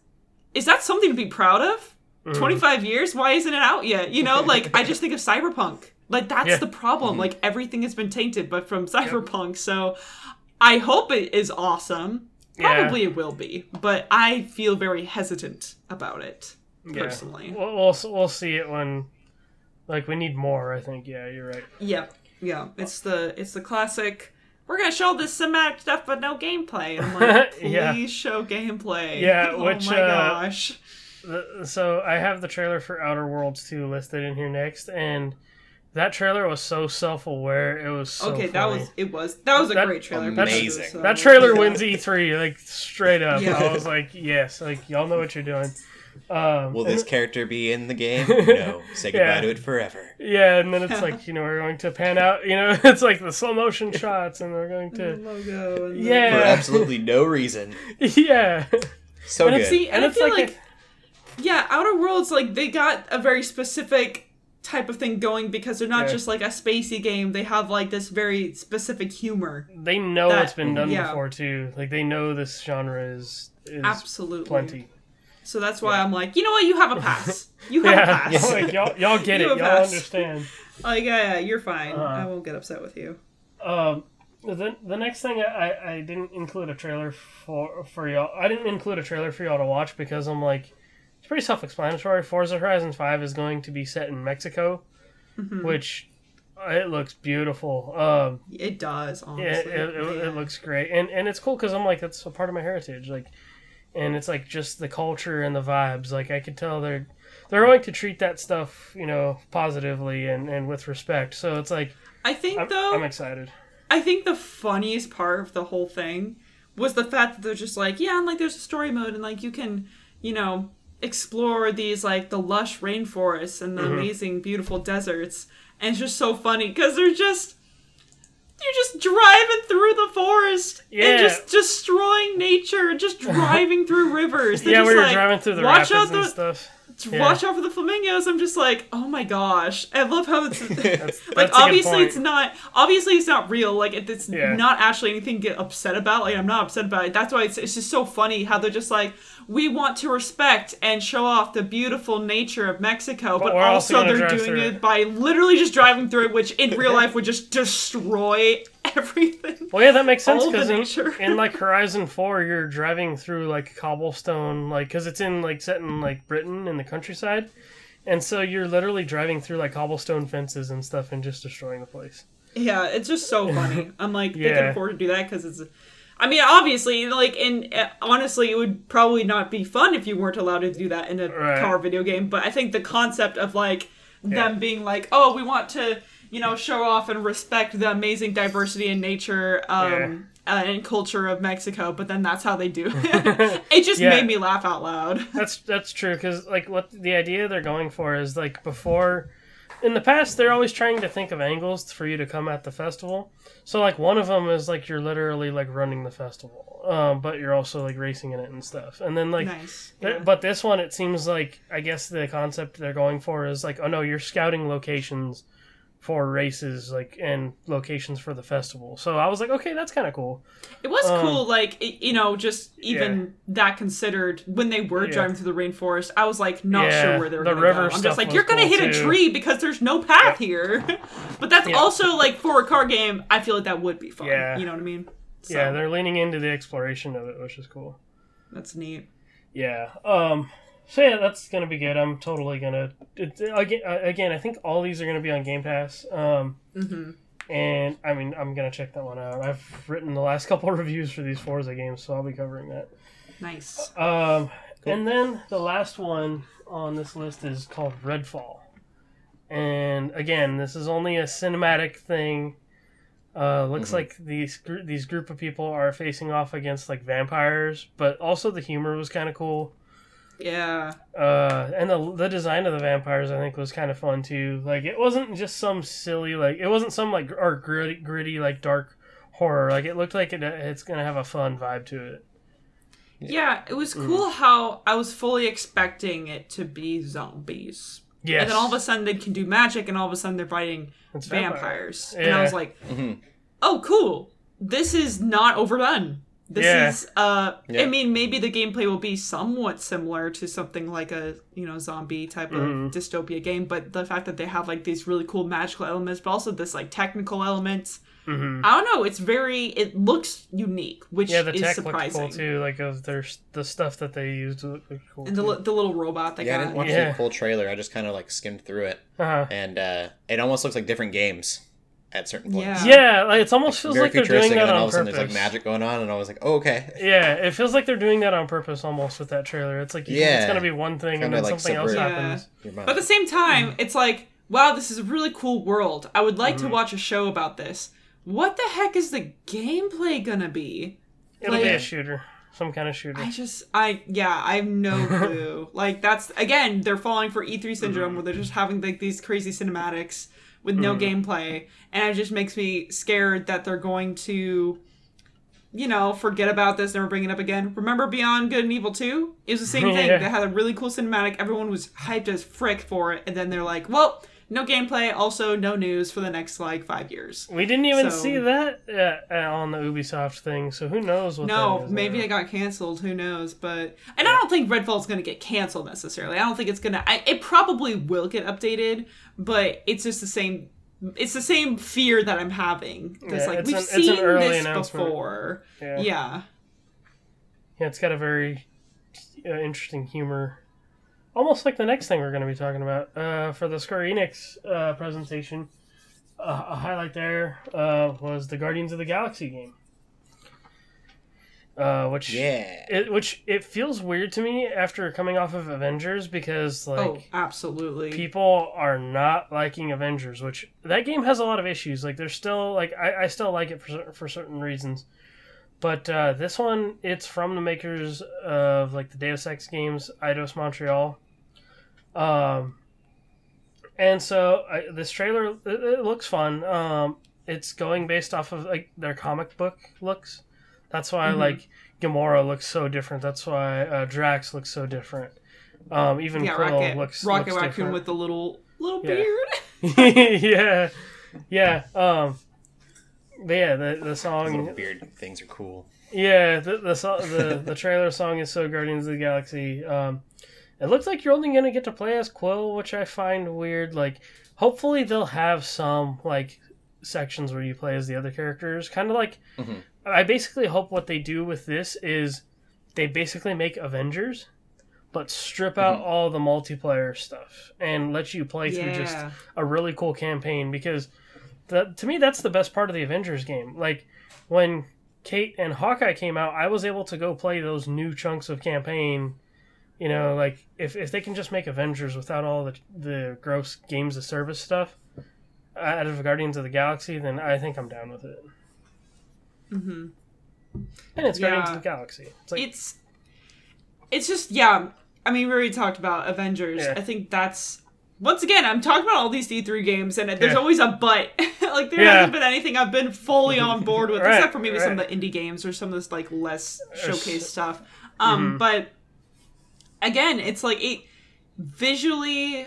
S5: is that something to be proud of?
S4: Mm-hmm.
S5: 25 years? Why isn't it out yet? You know, like I just think of Cyberpunk. Like that's
S4: Yeah.
S5: the problem. Like everything has been tainted, but from Cyberpunk. So I hope it is awesome.
S4: Yeah.
S5: Probably it will be, but I feel very hesitant about it
S4: Yeah.
S5: personally.
S4: We'll, we'll we'll see it when, like, we need more. I think. Yeah, you're right.
S5: Yeah, yeah. It's the it's the classic. We're gonna show this cinematic stuff, but no gameplay. I'm like, please
S4: Yeah.
S5: show gameplay.
S4: Yeah,
S5: oh
S4: which,
S5: my
S4: uh,
S5: gosh.
S4: The- So I have the trailer for Outer Worlds 2 listed in here next, and that trailer was so self-aware. It was so
S5: okay, that was it. Was that was a
S4: That-
S5: great trailer?
S3: Amazing.
S5: So-
S4: that trailer wins E3 like straight up.
S5: Yeah.
S4: I was like, yes, like y'all know what you're doing. Um,
S3: Will this character be in the game? No. Say goodbye
S4: Yeah.
S3: to it forever.
S4: Yeah, and then it's like you know we're going to pan out. You know, it's like the slow motion shots, and we're going
S5: The
S4: to
S5: logo. And the-
S4: Yeah.
S3: For absolutely no reason.
S4: yeah.
S3: So
S4: And
S3: good.
S4: it's
S5: See, and,
S4: And
S5: I
S4: it's
S5: feel
S4: like
S5: like, Yeah, Outer Worlds like they got a very specific type of thing going because they're not
S4: Yeah.
S5: just like a spacey game. They have like this very specific humor.
S4: They know
S5: That-
S4: it's been done
S5: yeah.
S4: before too. Like they know this genre is is
S5: Absolutely.
S4: plenty.
S5: So that's why I'm like, you know what? You have a pass. You have a
S4: Yeah,
S5: pass.
S4: like, y'all, y'all get it. Y'all
S5: passed.
S4: understand.
S5: like, yeah, yeah, you're fine.
S4: Uh-huh.
S5: I won't get upset with you.
S4: Um, the the next thing I, I didn't include a trailer for for y'all. I didn't include a trailer for y'all to watch because I'm like, it's pretty self-explanatory. Forza Horizon Five is going to be set in Mexico,
S5: Mm-hmm.
S4: which uh, it looks beautiful. Um,
S5: It does, honestly.
S4: it, it, it looks great, and and it's cool because I'm like that's a part of my heritage, like, and it's like just the culture and the vibes. Like I could tell they're they're going to treat that stuff, you know, positively and and with respect. So it's like
S5: I think
S4: I'm,
S5: though,
S4: I'm excited.
S5: I think the funniest part of the whole thing was the fact that they're just like, yeah, and like there's a story mode, and like you can, you know, explore these like the lush rainforests and the
S4: Mm-hmm.
S5: amazing, beautiful deserts, and it's just so funny because they're just. You're just driving through the forest
S4: Yeah.
S5: and just destroying nature, just driving through rivers. They're
S4: yeah, we were
S5: like,
S4: driving through the
S5: watch
S4: rapids
S5: out
S4: and stuff. Yeah.
S5: watch out for the flamingos. I'm just like, oh my gosh! I love how it's
S4: That's,
S5: like
S4: that's
S5: obviously it's not obviously it's not real. Like it, it's
S4: Yeah.
S5: not actually anything to get upset about. Like I'm not upset about it. That's why it's it's just so funny how they're just like we want to respect and show off the beautiful nature of Mexico, but,
S4: we're also
S5: they're doing
S4: through
S5: it by literally just driving through it, which in real life would just destroy everything.
S4: Well, yeah, that makes sense because in, in like Horizon Four, you're driving through like cobblestone, like because it's in like set in like Britain in the countryside, and so you're literally driving through like cobblestone fences and stuff and just destroying the place.
S5: Yeah, it's just so funny. I'm like, they can afford to do that because it's. I mean, obviously, like, and uh, honestly, it would probably not be fun if you weren't allowed to do that in a
S4: Right.
S5: car video game. But I think the concept of like
S4: Yeah.
S5: them being like, oh, we want to, you know, show off and respect the amazing diversity in nature um, uh, and culture of Mexico, but then that's how they do it. it just
S4: Yeah.
S5: made me laugh out loud.
S4: That's that's true because like what the idea they're going for is like before, in the past they're always trying to think of angles for you to come at the festival. So like one of them is like you're literally like running the festival, um, but you're also like racing in it and stuff. And then like
S5: nice. Yeah.
S4: But this one, it seems like I guess the concept they're going for is like, oh no, you're scouting locations for races, like and locations for the festival. So I was like, okay, that's kind of cool.
S5: It was
S4: Um,
S5: cool, like it, you know, just even that considered when they were
S4: Yeah.
S5: driving through the rainforest. I was like not
S4: Yeah,
S5: sure where they were
S4: the
S5: going
S4: river
S5: go. I'm just like, you're going to
S4: cool,
S5: hit a tree because there's no path here. but that's
S4: Yeah.
S5: also like for a car game. I feel like that would be fun.
S4: Yeah.
S5: you know what I mean? So,
S4: Yeah, they're leaning into the exploration of it, which is cool.
S5: that's neat.
S4: Yeah. Um. So yeah, that's gonna be good. I'm totally gonna it, again. uh, Again, I think all these are gonna be on Game Pass. Um.
S5: hmm
S4: And I mean, I'm gonna check that one out. I've written the last couple of reviews for these Forza games, so I'll be covering that.
S5: Nice.
S4: Um, and then the last one on this list is called Redfall. And again, this is only a cinematic thing. Uh, looks
S3: Mhm.
S4: like these gr- these group of people are facing off against like vampires, but also the humor was kind of cool.
S5: Yeah.
S4: Uh, and the the design of the vampires I think was kind of fun too. Like it wasn't just some silly like it wasn't some like or gritty gritty like dark horror. Like it looked like it, it's gonna have a fun vibe to it.
S5: Yeah, it was
S4: Mm.
S5: cool how I was fully expecting it to be zombies.
S4: Yes.
S5: And then all of a sudden they can do magic, and all of a sudden they're fighting
S4: It's
S5: vampires. And
S4: Yeah.
S5: I was like,
S3: mm-hmm.
S5: oh, cool. This is not overdone. This
S4: Yeah.
S5: is, uh,
S3: Yeah.
S5: I mean, maybe the gameplay will be somewhat similar to something like a, you know, zombie type of
S4: Mhm.
S5: dystopia game, but the fact that they have like these really cool magical elements, but also this like technical elements.
S4: hmm
S5: I don't know. It's very, it looks unique, which
S4: Yeah, the
S5: is
S4: tech
S5: surprising.
S4: looked cool too. Like of their the stuff that they used looked looked cool.
S5: And the,
S4: too.
S5: the little robot they
S3: Yeah, I didn't watch
S4: Yeah.
S3: the full trailer. I just kind of like skimmed through it,
S4: uh-huh.
S3: and uh, it almost looks like different games at certain points.
S5: Yeah.
S4: Yeah, like it's almost feels
S3: Very
S4: like they're
S3: futuristic,
S4: doing
S3: and
S4: that
S3: all
S4: on
S3: of a sudden
S4: purpose.
S3: there's like magic going on, and I was like, oh, okay.
S4: Yeah, it feels like they're doing that on purpose almost with that trailer. It's like you think it's gonna be one thing and then
S3: like,
S4: something else
S3: separate-
S5: Yeah.
S4: happens.
S5: But at the same time, it's like, wow, this is a really cool world. I would like
S4: Mm-hmm.
S5: to watch a show about this. What the heck is the gameplay gonna be?
S4: It'll be
S5: Like-
S4: a shooter, some kind of shooter.
S5: I just, I, yeah, I have no clue. like, that's, again, they're falling for E3 syndrome where they're just having, like, these crazy cinematics with no mm. gameplay. And it just makes me scared that they're going to you know, forget about this, never bring it up again. Remember Beyond Good and Evil 2? It was the same thing.
S4: Yeah.
S5: They had a really cool cinematic. Everyone was hyped as frick for it. And then they're like, well, no gameplay. Also, no news for the next, like, five years.
S4: We didn't even
S5: So-
S4: see that uh, uh, on the Ubisoft thing, so who knows what
S5: No, maybe it got canceled. Who knows? But and I don't think Redfall's going to get canceled necessarily. I don't think it's gonna. It probably will get updated, but it's just the same. It's the same fear that I'm having. It's
S4: Yeah,
S5: like
S4: it's
S5: we've
S4: an-
S5: seen
S4: early
S5: this
S4: announcement.
S5: before.
S4: Yeah.
S5: Yeah.
S4: Yeah, it's got a very uh, interesting humor. Almost like the next thing we're going to be talking about uh, for the Square Enix uh, presentation. Uh, a highlight there uh, was the Guardians of the Galaxy game, uh, which
S3: Yeah.
S4: it, which it feels weird to me after coming off of Avengers because like
S5: oh, absolutely.
S4: people are not liking Avengers, which that game has a lot of issues. Like there's still like I, I still like it for for certain reasons, but uh, this one it's from the makers of like the Deus Ex games, Eidos Montreal, um, and so I, this trailer it, it looks fun. Um, it's going based off of like their comic book looks. That's why
S5: Mhm.
S4: like Gamora looks so different. That's why uh, Drax looks so different. Um, even
S5: yeah,
S4: Quill
S5: Rocket,
S4: looks
S5: Rocket
S4: looks
S5: Raccoon
S4: different.
S5: with the little little
S4: Yeah.
S5: beard.
S4: yeah, yeah. Um, yeah, the the
S3: Little
S4: song,
S3: beard things are cool.
S4: yeah, the the so- the, the trailer song is so Guardians of the Galaxy. Um, it looks like you're only gonna get to play as Quill, which I find weird. Like, hopefully they'll have some like sections where you play as the other characters, kind of like.
S3: Mhm.
S4: I basically hope what they do with this is they basically make Avengers, but strip out all the multiplayer stuff and let you play through just a really cool campaign because the, to me that's the best part of the Avengers game. Like when Kate and Hawkeye came out, I was able to go play those new chunks of campaign. You know, like if, if they can just make Avengers without all the the gross games of service stuff out of Guardians of the Galaxy, then I think I'm down with it.
S5: Mm-hmm.
S4: And it's Guardians of the Galaxy. It's like
S5: it's it's just yeah i mean we already talked about avengers
S4: Yeah.
S5: i think that's once again i'm talking about all these E3 games and there's
S4: Yeah.
S5: always a but like there
S4: Yeah.
S5: hasn't been anything i've been fully on board with
S4: Right,
S5: except for maybe some of the indie games or some of this like less showcase stuff um
S4: Mhm.
S5: but again it's like it visually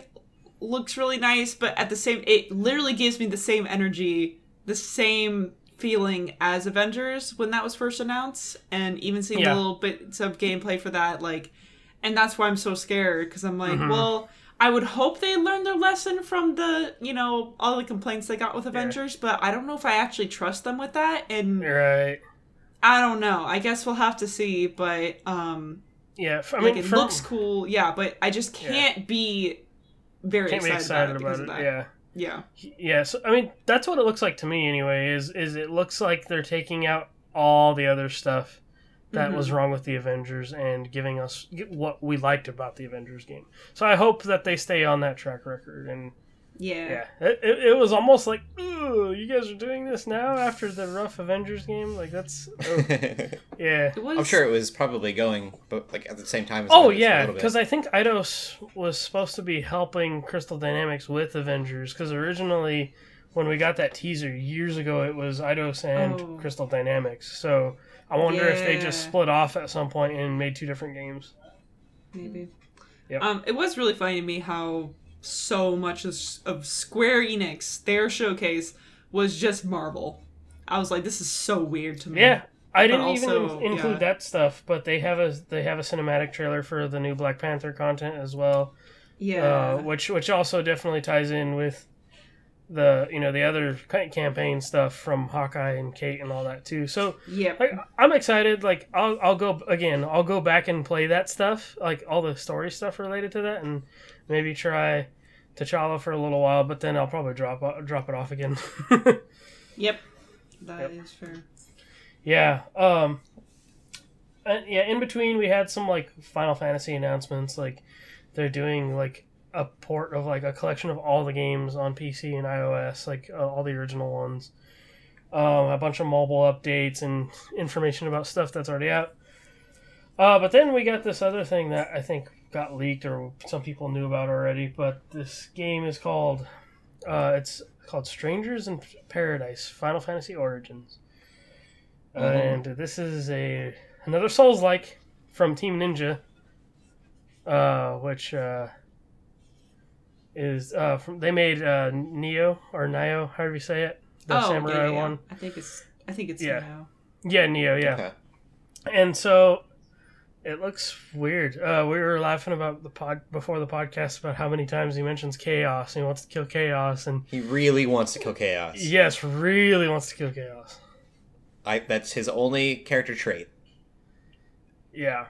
S5: looks really nice but at the same it literally gives me the same energy the same feeling as avengers when that was first announced and even seeing
S4: Yeah.
S5: little bits of gameplay for that like and that's why i'm so scared because i'm like
S4: Mhm.
S5: well i would hope they learned their lesson from the you know all the complaints they got with avengers but i don't know if i actually trust them with that and
S4: right.
S5: i don't know i guess we'll have to see but um
S4: Yeah, I
S5: like
S4: mean,
S5: it
S4: from-
S5: looks cool yeah but i just can't be very
S4: can't be
S5: excited,
S4: excited
S5: about,
S4: about
S5: it,
S4: it. Yeah.
S5: yeah
S4: Yeah, so I mean that's what it looks like to me anyway. Is is it looks like they're taking out all the other stuff that was
S5: Mhm.
S4: wrong with the Avengers and giving us what we liked about the Avengers game. So I hope that they stay on that track record. And
S5: yeah
S4: yeah, it, it, it was almost like, ooh, you guys are doing this now after the rough Avengers game. Like that's oh, yeah.
S5: Was,
S3: I'm sure it was probably going, but like at the same time. As
S4: Oh
S3: Avengers
S4: yeah, because I think Eidos was supposed to be helping Crystal Dynamics with Avengers. Because originally, when we got that teaser years ago, it was Eidos and
S5: Oh.
S4: Crystal Dynamics. So I wonder if they just split off at some point and made two different games.
S5: maybe.
S4: Yep.
S5: Um, it was really funny to me how so much of, of Square Enix, their showcase, was just Marvel. I was like, this is so weird to me.
S4: Yeah, I didn't
S5: also,
S4: even include
S5: yeah.
S4: that stuff, but they have a they have a cinematic trailer for the new Black Panther content as well.
S5: Yeah.
S4: uh, which which also definitely ties in with the you know the other campaign stuff from Hawkeye and Kate and all that too. So
S5: yeah,
S4: like, I'm excited. Like I'll I'll go again. I'll go back and play that stuff, like all the story stuff related to that, and maybe try T'Challa for a little while. But then I'll probably drop drop it off again.
S5: Yep. That is
S4: Yep.
S5: fair.
S4: Yeah. Um. And yeah, in between we had some like Final Fantasy announcements. Like they're doing like a port of like a collection of all the games on PC and iOS, like uh, all the original ones. Um, a bunch of mobile updates and information about stuff that's already out. Uh, but then we got this other thing that I think got leaked or some people knew about already. But this game is called uh, it's called Strangers in Paradise: Final Fantasy Origins. and this is a another Souls like from Team Ninja, uh, which uh, is uh, from they made uh, Neo or Nio, however you say it, the
S5: oh,
S4: samurai
S5: yeah, yeah, yeah.
S4: one.
S5: I think it's. I think it's
S4: Yeah.
S5: now.
S4: Yeah, Neo. Yeah.
S3: Okay.
S4: And so it looks weird. Uh, we were laughing about the pod before the podcast about how many times he mentions chaos and he wants to kill chaos, and
S3: He really wants to kill chaos.
S4: yes, really wants to kill chaos.
S3: I, that's his only character trait.
S4: Yeah,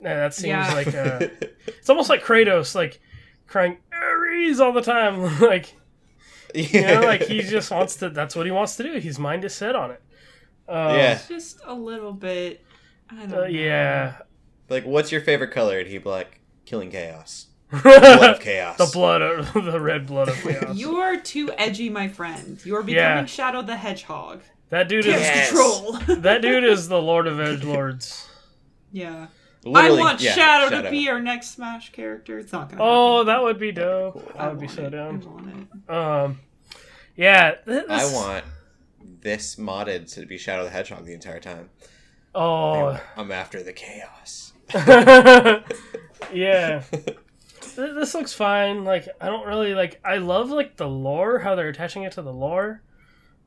S4: yeah that seems
S5: Yeah.
S4: like uh, it's almost like Kratos, like crying Ares all the time, like you know, like he just wants to. That's what he wants to do. His mind is set on it. Um,
S3: Yeah.
S5: It's just a little bit. I don't
S4: uh,
S5: know.
S4: yeah.
S3: like, what's your favorite color? And he'd be like, killing chaos. Blood of chaos.
S4: the blood of the red blood of chaos.
S5: You are too edgy, my friend. You are becoming
S4: Yeah.
S5: Shadow the Hedgehog.
S4: that dude
S5: Chaos
S4: is
S3: Yes.
S5: control.
S4: that dude is the Lord of Edge Lords.
S5: yeah.
S3: Literally,
S5: I want
S3: yeah,
S5: Shadow, to be our next Smash character. It's not gonna.
S4: Oh,
S5: happen.
S4: that would be dope.
S3: Cool.
S4: I would be so
S5: it.
S4: down.
S5: I want it.
S4: Um, yeah. th-
S3: I want this modded to be Shadow the Hedgehog the entire time.
S4: Oh,
S3: I'm after the chaos.
S4: yeah. This looks fine. Like I don't really like. I love like the lore, how they're attaching it to the lore.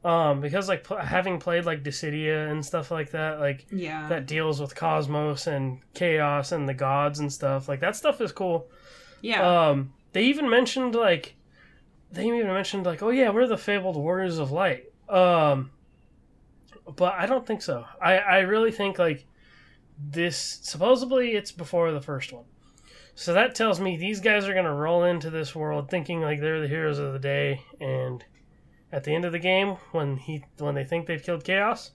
S4: Um, because like pl- having played like Dissidia and stuff like that, like
S5: Yeah.
S4: that deals with cosmos and chaos and the gods and stuff. Like that stuff is cool.
S5: yeah.
S4: Um, they even mentioned like, they even mentioned like, oh yeah, we're the fabled warriors of light. Um, but I don't think so. I I really think like this. Supposedly, it's before the first one, so that tells me these guys are gonna roll into this world thinking like they're the heroes of the day, and at the end of the game, when he when they think they've killed chaos,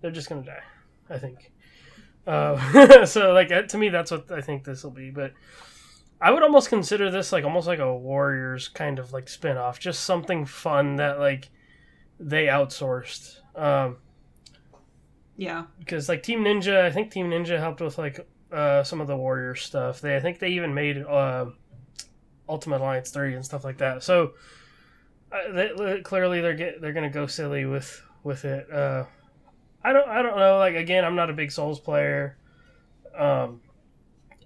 S4: they're just gonna die. I think. Uh, so like uh, to me, that's what I think this will be, but. I would almost consider this like almost like a Warriors kind of like spin off, just something fun that like they outsourced. Um,
S5: yeah.
S4: because like Team Ninja, I think Team Ninja helped with like uh, some of the Warrior stuff. They I think they even made uh, Ultimate Alliance three and stuff like that. So uh, they, clearly they're get they're gonna go silly with with it. Uh, I don't I don't know. Like again, I'm not a big Souls player. Um,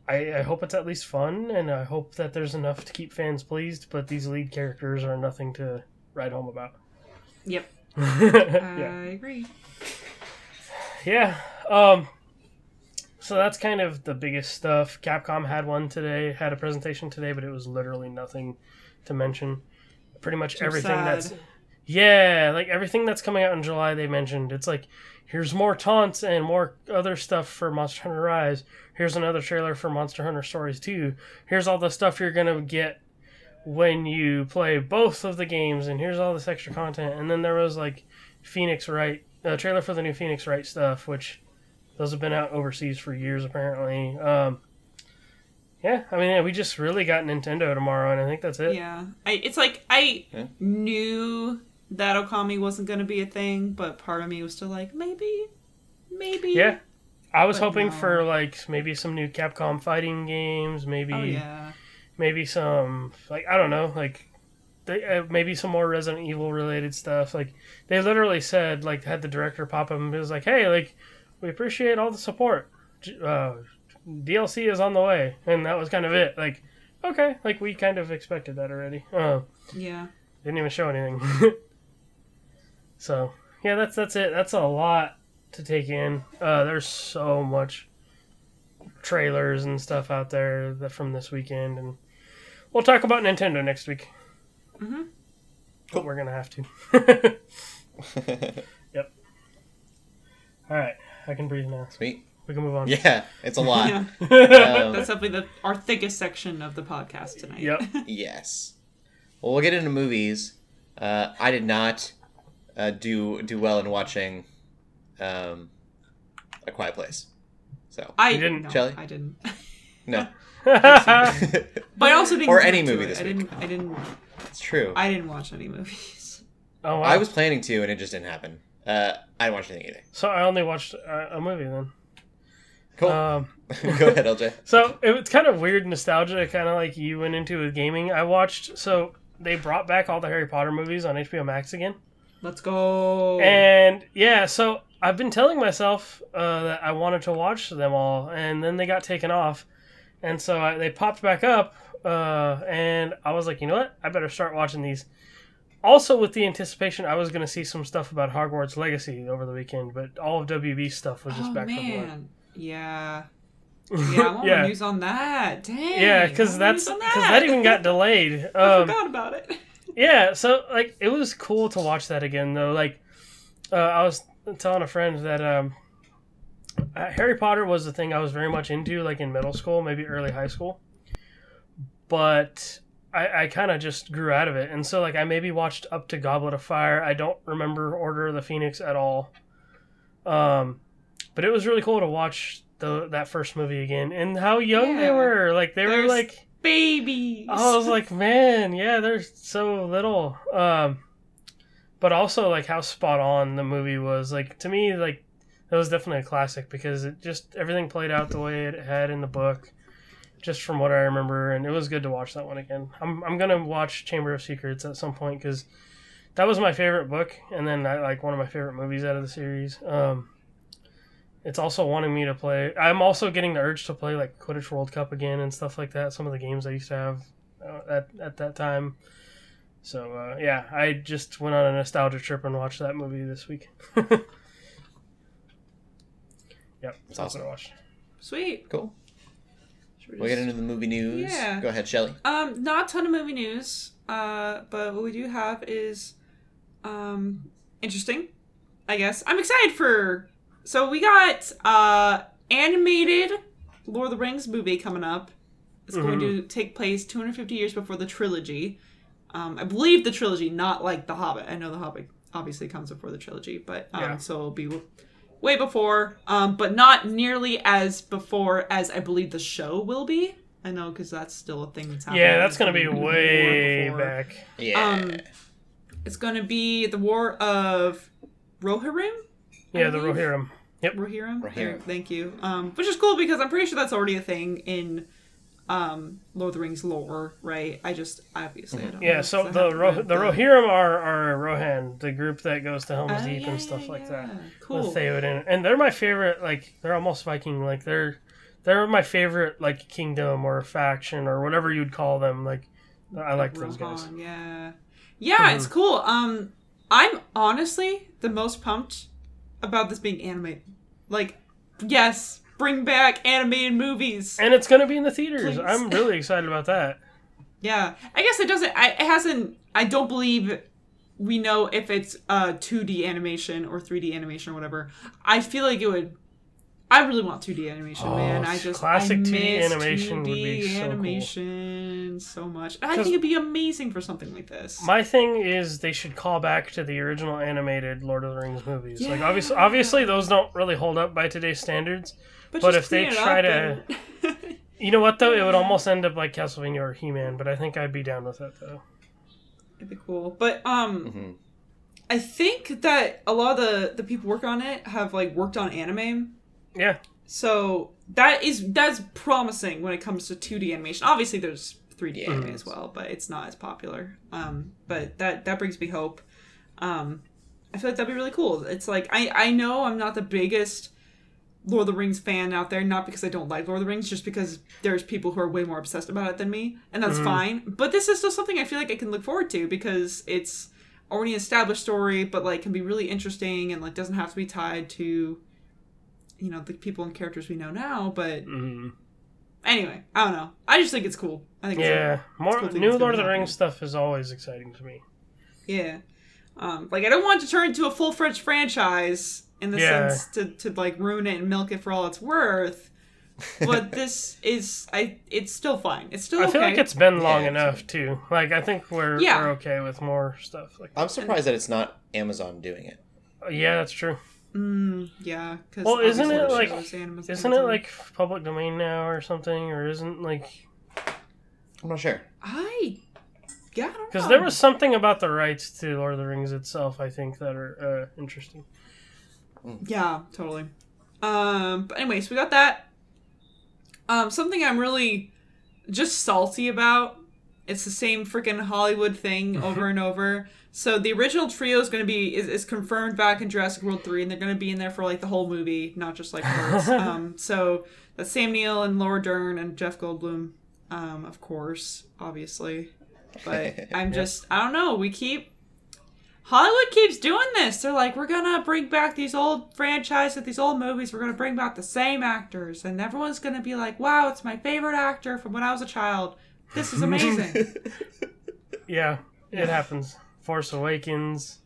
S4: I, I hope it's at least fun, and I hope that there's enough to keep fans pleased. But these lead characters are nothing to write home about.
S5: Yep.
S4: yeah.
S5: I agree.
S4: Yeah. Um so that's kind of the biggest stuff. Capcom had one today, had a presentation today, but it was literally nothing to mention. Pretty much
S5: Too
S4: everything
S5: sad.
S4: that's Yeah, like everything that's coming out in July they mentioned. It's like here's more taunts and more other stuff for Monster Hunter Rise. Here's another trailer for Monster Hunter Stories 2. Here's all the stuff you're going to get when you play both of the games and here's all this extra content. And then there was like Phoenix Wright, a trailer for the new Phoenix Wright stuff, which those have been out overseas for years apparently. Um, yeah, I mean, yeah, we just really got Nintendo tomorrow, and I think that's it.
S5: Yeah. I, it's like I
S3: Yeah.
S5: knew that Okami wasn't going to be a thing, but part of me was still like, maybe, maybe.
S4: Yeah. I was
S5: But
S4: hoping
S5: no.
S4: for like maybe some new Capcom fighting games, maybe
S5: Oh yeah.
S4: maybe some like I don't know, like they, uh, maybe some more Resident Evil related stuff. Like they literally said, like had the director pop up and it was like, "Hey, like we appreciate all the support. Uh, DLC is on the way," and that was kind of it. Like, okay, like we kind of expected that already. Uh,
S5: Yeah.
S4: didn't even show anything. so yeah, that's that's it. That's a lot to take in. Uh, there's so much trailers and stuff out there that from this weekend, and we'll talk about Nintendo next week.
S5: Mm-hmm.
S4: But we're gonna have to. Yep. All right, I can breathe now.
S3: Sweet.
S4: We can move on.
S3: Yeah, it's a lot.
S5: Yeah.
S3: Um,
S5: That's definitely the our thickest section of the podcast tonight.
S4: Yep.
S3: yes. Well, we'll get into movies. Uh, I did not uh, do do well in watching um, A Quiet Place. So
S5: I
S4: You didn't,
S5: no,
S3: Shelley?
S5: I didn't.
S3: no,
S5: But I also didn't.
S3: Or any movie
S5: it.
S3: this
S5: I
S3: week.
S5: didn't. I didn't.
S3: it's true.
S5: I didn't watch any movies.
S4: oh wow.
S3: I was planning to, and it just didn't happen. Uh, I didn't watch anything either.
S4: so I only watched uh, a movie then.
S3: Cool.
S4: Um,
S3: Go ahead, LJ.
S4: So it was kind of weird nostalgia, kind of like you went into with gaming. I watched, so they brought back all the Harry Potter movies on HBO Max again.
S5: Let's go.
S4: And yeah, so I've been telling myself uh, that I wanted to watch them all, and then they got taken off, and so I, they popped back up, uh, and I was like, you know what? I better start watching these. Also, with the anticipation, I was going to see some stuff about Hogwarts Legacy over the weekend, but all of WB stuff was just
S5: oh
S4: back from
S5: man, yeah, yeah. I want
S4: Yeah.
S5: more news on that. Dang.
S4: Yeah, because that's because that even got delayed.
S5: I
S4: Um,
S5: forgot about it.
S4: yeah, so like it was cool to watch that again though. Like uh, I was telling a friend that um, uh, Harry Potter was the thing I was very much into, like in middle school, maybe early high school. But I, I kind of just grew out of it, and so like I maybe watched up to Goblet of Fire. I don't remember Order of the Phoenix at all. Um, but it was really cool to watch the that first movie again and how young they were. Like they were like
S5: Babies.
S4: I was like, man, yeah, they're so little. Um, but also like how spot on the movie was. Like to me, like it was definitely a classic because it just everything played out the way it had in the book, just from what I remember, and it was good to watch that one again. I'm I'm gonna watch Chamber of Secrets at some point because that was my favorite book, and then I like one of my favorite movies out of the series. Um, it's also wanting me to play. I'm also getting the urge to play like Quidditch World Cup again and stuff like that. Some of the games I used to have uh, at at that time. So uh, yeah, I just went on a nostalgia trip and watched that movie this week. yep, that's
S3: awesome.
S4: what I watched.
S5: Sweet.
S3: Cool.
S5: Should we
S3: We'll get into the movie news.
S5: Yeah.
S3: Go ahead, Shelly.
S5: Um, not a ton of movie news. Uh, but what we do have is, um, interesting. I guess I'm excited for. So we got uh animated Lord of the Rings movie coming up. It's going to take place 250 years before the trilogy. Um, I believe the trilogy, not like The Hobbit. I know The Hobbit obviously comes before the trilogy, but um,
S4: Yeah.
S5: so it'll be way before, um, but not nearly as before as I believe the show will be. I know because that's still a thing that's happening.
S4: Yeah, that's gonna be way
S5: before.
S4: back.
S3: Yeah.
S5: Um, it's gonna be the War of Rohirrim.
S4: Yeah, the
S5: believe-
S4: Rohirrim.
S5: Rohirrim.
S3: Rohirrim.
S5: Thank you. Um, which is cool because I'm pretty sure that's already a thing in um Lord of the Rings lore, right? I just obviously I don't know
S4: so the Ro- the Rohirrim are, are Rohan, the group that goes to Helm's
S5: Oh,
S4: Deep
S5: yeah,
S4: and stuff
S5: yeah,
S4: like that.
S5: Cool.
S4: with Theoden, and they're my favorite. Like they're almost Viking. Like they're they're my favorite like kingdom or faction or whatever you'd call them. Like I like those guys.
S5: Rohan, Yeah. Yeah, it's cool. Um I'm honestly the most pumped about this being animated. Like, yes, bring back animated movies.
S4: And it's gonna be in the theaters.
S5: Please.
S4: I'm really excited about that.
S5: Yeah. I guess it doesn't I it hasn't I don't believe we know if it's uh 2D animation or 3D animation or whatever. I feel like it would I really want 2D animation,
S4: Oh,
S5: man. I just
S4: classic
S5: I
S4: 2D
S5: miss
S4: animation would be
S5: 2D
S4: so cool.
S5: animation so much. I think it'd be amazing for something like this.
S4: My thing is they should call back to the original animated Lord of the Rings movies. Like obviously, obviously those don't really hold up by today's standards. but
S5: just
S4: if they try
S5: to, and-
S4: You know what though? It would almost end up like Castlevania or He-Man, but I think I'd be down with that though.
S5: It'd be cool. But um
S3: Mhm.
S5: I think that a lot of the the people working on it have like worked on anime.
S4: Yeah,
S5: So that is that's promising when it comes to 2D animation. Obviously there's 3D
S3: Yeah.
S5: anime as well, but it's not as popular. Um but that that brings me hope. Um I feel like that'd be really cool. It's like I I know I'm not the biggest Lord of the Rings fan out there, not because I don't like Lord of the Rings, just because there's people who are way more obsessed about it than me, and that's fine. But this is still something I feel like I can look forward to because it's already an established story, but like can be really interesting and like doesn't have to be tied to, you know, the people and characters we know now. But
S4: Mhm.
S5: anyway, I don't know. I just think it's cool. I think it's
S4: yeah. More
S5: cool
S4: new Lord of the. Rings stuff is always exciting to me.
S5: Yeah. Um, like I don't want to turn into a full fledged franchise in the
S4: Yeah.
S5: sense to, to like ruin it and milk it for all it's worth. But this is I it's still fine. It's still
S4: I
S5: okay.
S4: feel like it's been long
S3: Yeah,
S4: enough too. Like I think we're
S5: Yeah.
S4: we're okay with more stuff. Like
S3: I'm surprised that it's not Amazon doing it.
S4: yeah, that's true.
S5: Mm, yeah, because
S4: Well, isn't it like isn't it
S5: Amazon.
S4: like public domain now or something, or isn't like
S3: I'm not sure.
S5: I yeah, I
S4: because there was something about the rights to Lord of the Rings itself. I think that are uh, interesting.
S5: Yeah, totally. Um, but anyways, we got that. Um, something I'm really just salty about It's the same freaking Hollywood thing over and over. So the original trio is going to be is, is confirmed back in Jurassic World three, and they're going to be in there for like the whole movie, not just like parts. um, so that's Sam Neill and Laura Dern and Jeff Goldblum, um, of course, obviously. But I'm just I don't know. We keep Hollywood keeps doing this. They're like, we're gonna bring back these old franchises, these old movies. We're gonna bring back the same actors, and everyone's gonna be like, "Wow, it's my favorite actor from when I was a child. This is amazing."
S4: Yeah, it happens. Force Awakens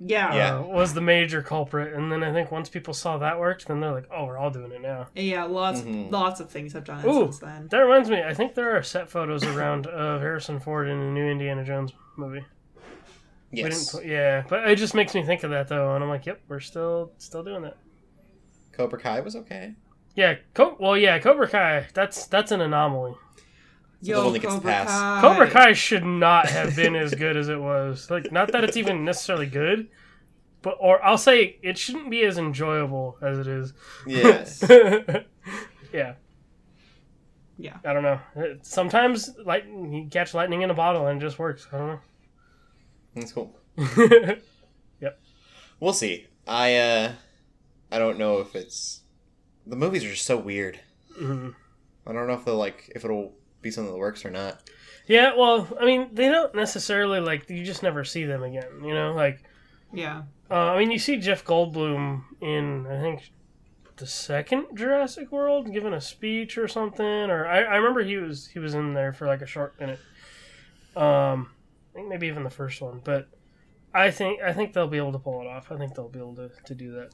S5: yeah,
S3: Yeah.
S4: uh, was the major culprit, and then I think once people saw that worked, then they're like, "Oh, we're all doing it now."
S5: yeah. Lots,
S3: Mhm.
S5: lots of things have done it
S4: Ooh,
S5: since then.
S4: that reminds me. I think there are set photos around of Harrison Ford in the new Indiana Jones movie. We didn't
S3: Yes.
S4: put- yeah, but it just makes me think of that though, and I'm like, "Yep, we're still still doing that."
S3: Cobra Kai was okay.
S4: Yeah, Co- well, yeah, Cobra Kai. That's that's an anomaly.
S3: The one that gets
S5: Cobra
S3: pass.
S5: Kai.
S4: Cobra Kai should not have been as good as it was. Like, not that it's even necessarily good, but or I'll say it shouldn't be as enjoyable as it is.
S3: Yes.
S4: yeah.
S5: Yeah.
S4: I don't know. Sometimes light you catch lightning in a bottle and it just works. I don't know.
S3: That's cool.
S4: yep.
S3: We'll see. I uh I don't know if it's the movies are just so weird.
S4: Mhm.
S3: I don't know if they'll like if it'll be something that works or not.
S4: Yeah, well, I mean, they don't necessarily like you just never see them again. You know, like
S5: Yeah.
S4: uh, I mean, you see Jeff Goldblum in I think the second Jurassic World giving a speech or something, or I, I remember he was he was in there for like a short minute. Um, I think maybe even the first one, but I think I think they'll be able to pull it off. I think they'll be able to, to do that.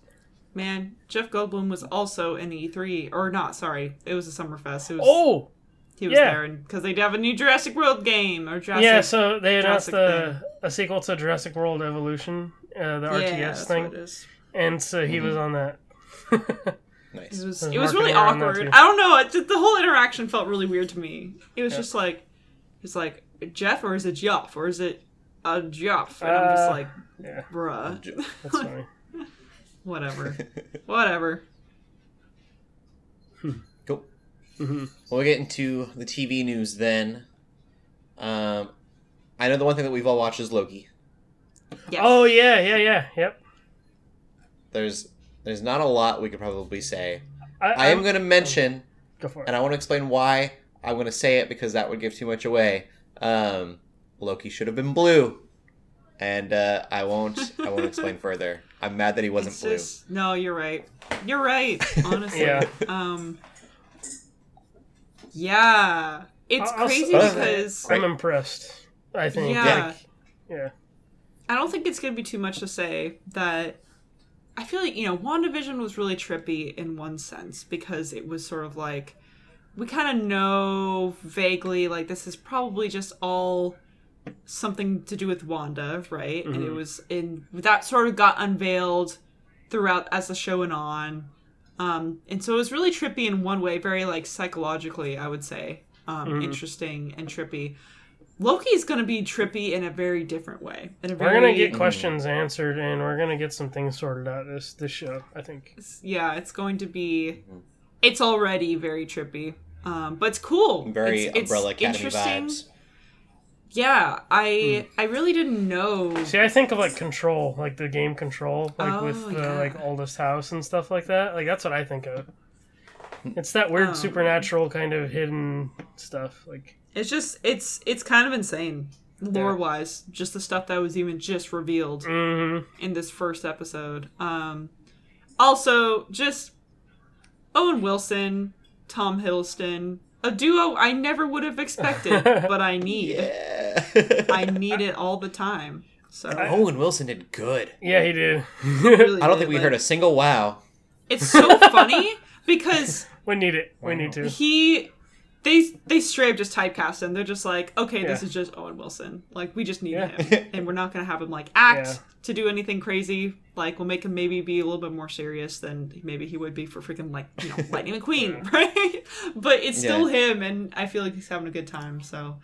S5: Man, Jeff Goldblum was also in E3, or not? Sorry, it was a Summerfest. It was,
S4: Oh,
S5: he was
S4: yeah.
S5: there because they have a new Jurassic World game or Jurassic.
S4: yeah. So they announced a, a sequel to Jurassic World Evolution, uh, the
S5: Yeah,
S4: RTS
S5: that's
S4: thing,
S5: what it is.
S4: and so he was on that.
S3: Nice.
S5: It was, it was really
S4: marketing around that
S5: awkward. I don't know. It, just- the whole interaction felt really weird to me. It was
S4: Yeah.
S5: just like, it's like Jeff or is it Jeff or is it a Jeff? And I'm just
S4: Uh,
S5: like,
S4: yeah,
S5: bruh,
S4: that's funny.
S5: whatever, whatever.
S3: cool.
S4: hmm
S3: Well, we get into the TV news then. Um, I know the one thing that we've all watched is Loki.
S5: Yes.
S4: Oh yeah, yeah, yeah, yep.
S3: There's there's not a lot we could probably say.
S4: I,
S3: I am
S4: I'm-
S3: going to mention,
S4: go for it.
S3: and I want to explain why I'm going to say it because that would give too much away. Um, Loki should have been blue, and uh, I won't. I won't explain further. I'm mad that he wasn't
S5: It's
S3: blue.
S5: just- no, you're right. You're right. Honestly.
S4: Yeah.
S5: Um. Yeah, it's
S4: I'll- I'll
S5: crazy because
S4: I'm impressed. I think.
S5: Yeah.
S4: Like, yeah.
S5: I don't think it's gonna be too much to say that I feel like, you know, WandaVision was really trippy in one sense because it was sort of like we kind of know vaguely like this is probably just all something to do with Wanda, right? And it
S4: Mhm.
S5: was in that sort of got unveiled throughout as the show went on. Um, and so it was really trippy in one way, very like psychologically, I would say, um,
S4: Mhm.
S5: interesting and trippy. Loki's going to be trippy in a very different way. In a
S4: We're gonna get questions answered, and we're gonna get some things sorted out this this show. I think.
S5: yeah, it's going to be. It's already very trippy, um, but it's cool.
S3: Very
S5: it's, it's
S3: Umbrella Academy
S5: interesting.
S3: vibes.
S5: Yeah, I I really didn't know.
S4: See, I think of like Control, like the game Control, like
S5: Oh,
S4: with the
S5: yeah.
S4: like oldest house and stuff like that. Like that's what I think of. It's that weird
S5: Um,
S4: supernatural kind of hidden stuff. Like
S5: It's just it's it's kind of insane lore wise. Just the stuff that was even just revealed
S4: hmm
S5: in this first episode. Um, also, just Owen Wilson, Tom Hiddleston, a duo I never would have expected, but I need.
S3: Yeah.
S5: I need it all the time. So
S3: Owen Wilson did good.
S4: Yeah, he did.
S5: really
S3: I don't
S5: did,
S3: think we
S5: like-
S3: heard a single wow.
S5: It's so funny because
S4: we need it. We need to.
S5: he they they straight up just typecast him. They're just like, okay, this is just Owen Wilson. Like we just need
S4: Yeah.
S5: him, and we're not gonna have him like act
S4: Yeah.
S5: to do anything crazy. Like we'll make him maybe be a little bit more serious than maybe he would be for freaking like you know Lightning McQueen, right? But it's still him, and I feel like he's having a good time. So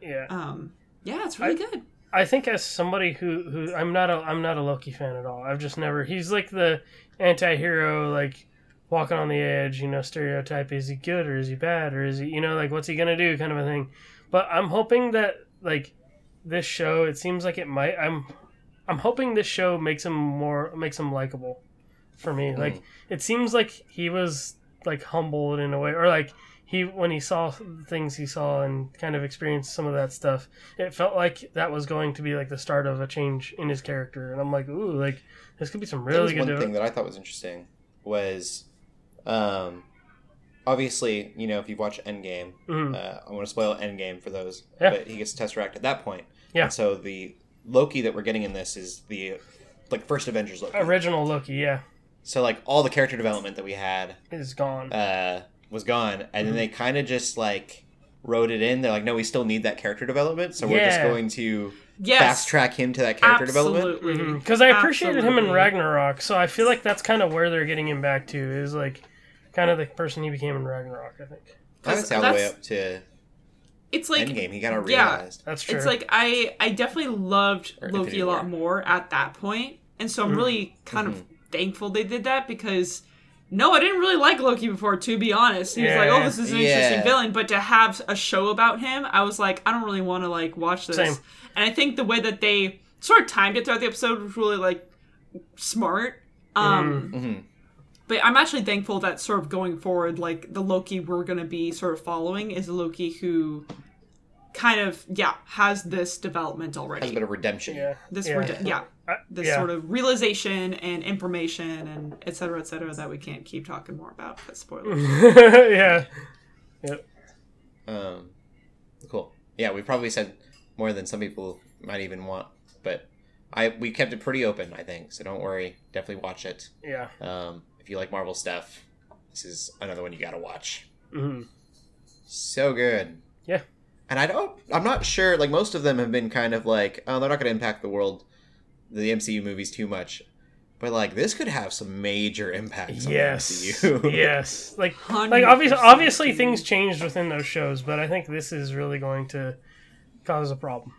S4: Yeah.
S5: um, yeah, it's really good.
S4: I think as somebody who who I'm not a I'm not a Loki fan at all. I've just never. He's like the anti-hero, like walking on the edge. You know, stereotype. Is he good or is he bad or is he? You know, like what's he gonna do? Kind of a thing. But I'm hoping that like this show, it seems like it might. I'm I'm hoping this show makes him more makes him likable for me.
S3: Hmm.
S4: Like it seems like he was like humbled in a way, or like he when he saw things he saw and kind of experienced some of that stuff. It felt like that was going to be like the start of a change in his character, and I'm like, ooh, like this could be some really good.
S3: one thing that I thought was interesting was, um, obviously you know if you've watched Endgame,
S4: Mhm.
S3: uh, I want to spoil Endgame for those,
S4: Yeah.
S3: but he gets Tesseract at that point.
S4: Yeah.
S3: And so the Loki that we're getting in this is the like first Avengers Loki.
S4: Original Loki, yeah,
S3: so like all the character development that we had
S4: is gone.
S3: uh, was gone, and
S4: Mm-hmm.
S3: then they kind of just like wrote it in. They're like, no, we still need that character development, so we're just going to
S5: Yes.
S3: fast track him to that character development.
S5: Absolutely.
S4: Because Mm-hmm. I appreciated him in Ragnarok, so I feel like that's kind of where they're getting him back to is like kind of the person he became in Ragnarok. I think
S3: I would say all the way up to
S5: It's like
S3: Endgame. He kind of
S5: yeah.
S3: realized.
S4: that's true.
S5: It's like I I definitely loved
S3: Or
S5: Loki
S3: Infinity
S5: a lot
S3: War.
S5: more at that point, and so I'm
S4: Mhm.
S5: really kind
S3: Mm-hmm.
S5: of thankful they did that because no, I didn't really like Loki before. To be honest, he was like, "Oh, this is an
S3: Yeah.
S5: interesting villain," but to have a show about him, I was like, I don't really want to like watch this.
S4: Same.
S5: And I think the way that they sort of timed it throughout the episode was really like smart. Um,
S3: hmm
S5: but I'm actually thankful that sort of going forward, like the Loki we're gonna be sort of following is a Loki who kind of yeah has this development already.
S3: Has a bit of redemption.
S4: yeah,
S5: this
S4: yeah.
S5: yeah, yeah
S4: I-
S5: this
S4: yeah.
S5: sort of realization and information and et cetera, et cetera that we can't keep talking more about. That's spoilers.
S4: yeah,
S3: Um, cool. Yeah, we probably said more than some people might even want, but I we kept it pretty open. I think so. Don't worry. Definitely watch it.
S4: yeah.
S3: Um, if you like Marvel stuff, this is another one you got to watch.
S4: Mm-hmm.
S3: So good.
S4: Yeah.
S3: And I don't. I'm not sure. Like most of them have been kind of like, oh, they're not going to impact the world, the MCU movies too much. But like this could have some major impacts on
S4: Yes,
S3: the MCU.
S4: yes. Like, like obviously,
S5: 100%
S4: obviously,
S5: dude.
S4: things changed within those shows, but I think this is really going to cause a problem.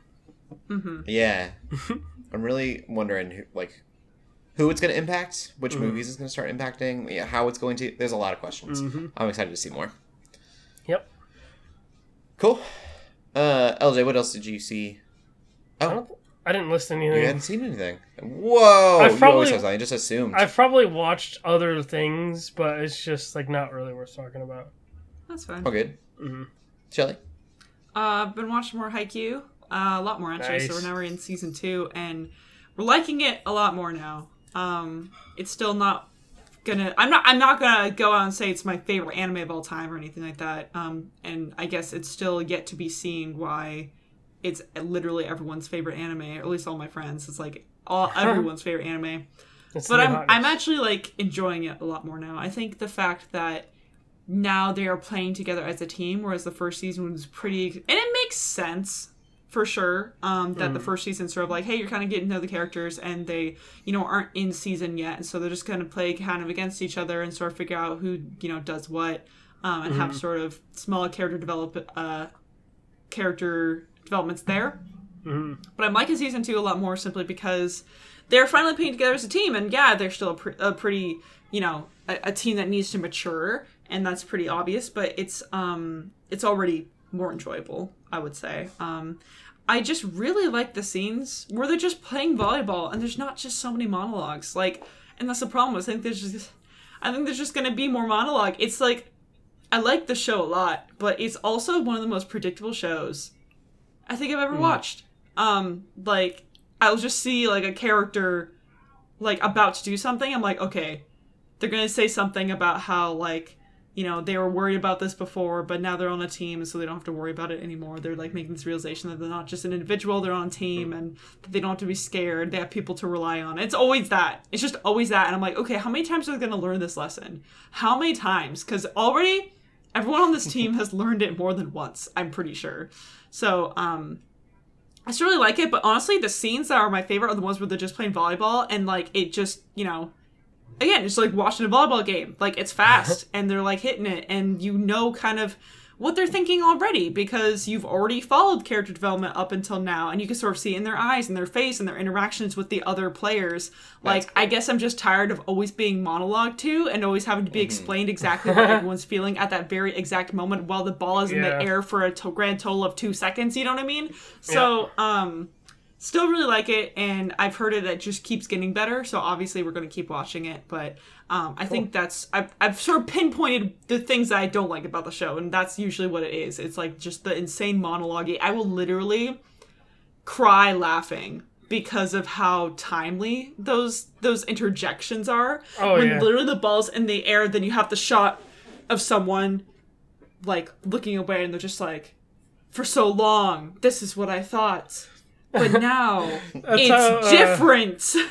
S5: hmm
S3: Yeah. I'm really wondering who, like who it's going to impact, which
S4: Mhm.
S3: movies it's going to start impacting, yeah, how it's going to. There's a lot of questions.
S4: hmm
S3: I'm excited to see more.
S4: Yep.
S3: Cool. Uh, LJ, what else did you see?
S4: I,
S3: Oh,
S4: don't, I didn't list anything.
S3: you
S4: anything.
S3: hadn't seen anything. Whoa!
S4: I've
S3: you
S4: probably-
S3: always. I just assumed.
S4: I've probably watched other things, but it's just like not really worth talking about.
S5: That's fine.
S3: Oh, good.
S4: hmm
S3: Shelly.
S5: Uh, I've been watching more Haikyuu, uh, a lot more actually. So we're now we're in season two, and we're liking it a lot more now. Um, it's still not gonna. I'm not. I'm not gonna go out and say it's my favorite anime of all time or anything like that. Um, and I guess it's still yet to be seen why it's literally everyone's favorite anime, or at least all my friends. It's like all everyone's favorite anime
S4: It's
S5: but I'm
S4: hotness.
S5: I'm actually like enjoying it a lot more now. I think the fact that now they are playing together as a team, whereas the first season was pretty, and it makes sense for sure. Um, that the first season sort of like, hey, you're kind of getting to know the characters, and they, you know, aren't in season yet, and so they're just going to play kind of against each other and sort of figure out who you know does what, um, and have sort of small character develop uh, character developments there.
S4: Mhm.
S5: But I'm liking season two a lot more simply because they're finally putting together as a team, and yeah, they're still a, pre- a pretty, you know, a, a team that needs to mature, and that's pretty obvious. But it's um, it's already more enjoyable, I would say. Um, I just really like the scenes where they're just playing volleyball, and there's not just so many monologues. Like, and that's the problem. I think there's just, I think there's just gonna be more monologue. It's like, I like the show a lot, but it's also one of the most predictable shows I think I've ever watched. Um, like I'll just see like a character like about to do something. I'm like, okay, they're gonna say something about how like you know they were worried about this before, but now they're on a team, so they don't have to worry about it anymore. They're like making this realization that they're not just an individual; they're on a team, and that they don't have to be scared. They have people to rely on. It's always that. It's just always that. And I'm like, okay, how many times are they gonna learn this lesson? How many times? Because already everyone on this team has learned it more than once. I'm pretty sure. So, um, I still really like it, but honestly, the scenes that are my favorite are the ones where they're just playing volleyball and like it just, you know, again, it's like watching a volleyball game. Like it's fast and they're like hitting it, and you know kind of what they're thinking already because you've already followed character development up until now and you can sort of see in their eyes and their face and their interactions with the other players. Like i guess i'm just tired of always being monologued to and always having to be explained exactly what everyone's feeling at that very exact moment while the ball is in the air for a to- grand total of two seconds you know what i mean? So um still really like it and i've heard it that just keeps getting better so obviously we're going to keep watching it but um, i think that's I've, I've sort of pinpointed the things that i don't like about the show and that's usually what it is. It's like just the insane monologue i will literally cry laughing because of how timely those those interjections are.
S4: Oh,
S5: when
S4: yeah.
S5: literally the ball's in the air then you have the shot of someone like looking away and they're just like for so long this is what i thought but now it's
S4: how, uh,
S5: different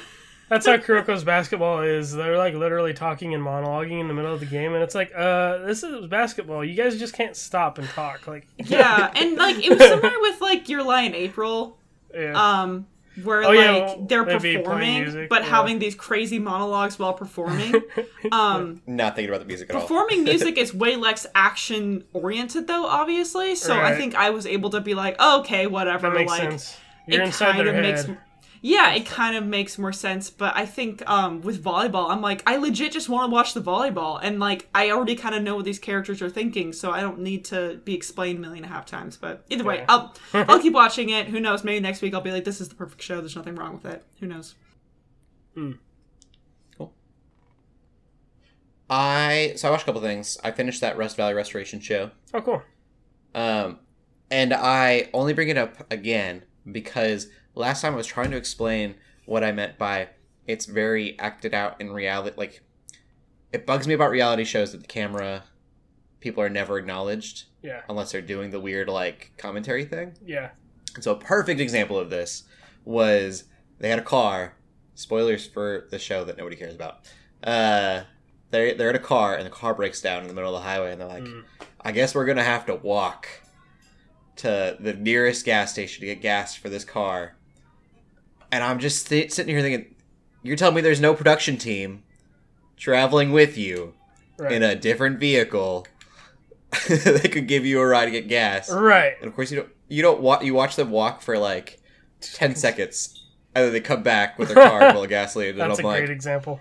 S4: That's how Kuroko's basketball is. They're like literally talking and monologuing in the middle of the game, and it's like, uh, this is basketball. You guys just can't stop and talk. Like,
S5: yeah and like it was similar with like Your Lie in April
S4: yeah.
S5: um where
S4: Oh,
S5: like
S4: yeah, well,
S5: they're
S4: they'd be playing
S5: performing
S4: music,
S5: but
S4: yeah.
S5: having these crazy monologues while performing um
S3: Not thinking about the music at all.
S5: performing music is way less action oriented though obviously so i think i was able to be like oh, okay whatever
S4: that makes
S5: like
S4: sense. You're
S5: it
S4: inside
S5: kind
S4: their
S5: of
S4: head.
S5: makes yeah it kind of makes more sense but i think um with volleyball i'm like i legit just want to watch the volleyball and like i already kind of know what these characters are thinking so i don't need to be explained a million and a half times but either way
S4: Yeah.
S5: i'll i'll keep watching it who knows maybe next week i'll be like this is the perfect show there's nothing wrong with it who knows Cool.
S3: I so I watched a couple things. I finished that Rust Valley Restoration show.
S4: Oh, cool.
S3: Um, and I only bring it up again because last time I was trying to explain what I meant by it's very acted out in reality. Like, it bugs me about reality shows that the camera people are never acknowledged
S4: Yeah.
S3: unless they're doing the weird, like, commentary thing.
S4: Yeah.
S3: And so, a perfect example of this was they had a car. Spoilers for the show that nobody cares about. Uh, they're, they're in a car, and the car breaks down in the middle of the highway, and they're like,
S4: Mm.
S3: I guess we're gonna have to walk to the nearest gas station to get gas for this car. And I'm just sti- sitting here thinking, you're telling me there's no production team traveling with you
S4: Right.
S3: in a different vehicle that could give you a ride to get gas.
S4: right.
S3: And of course, you don't you don't wa- you watch them walk for like ten seconds, and then they come back with their car full of gasoline, and
S4: That's a
S3: I'm like,
S4: great example.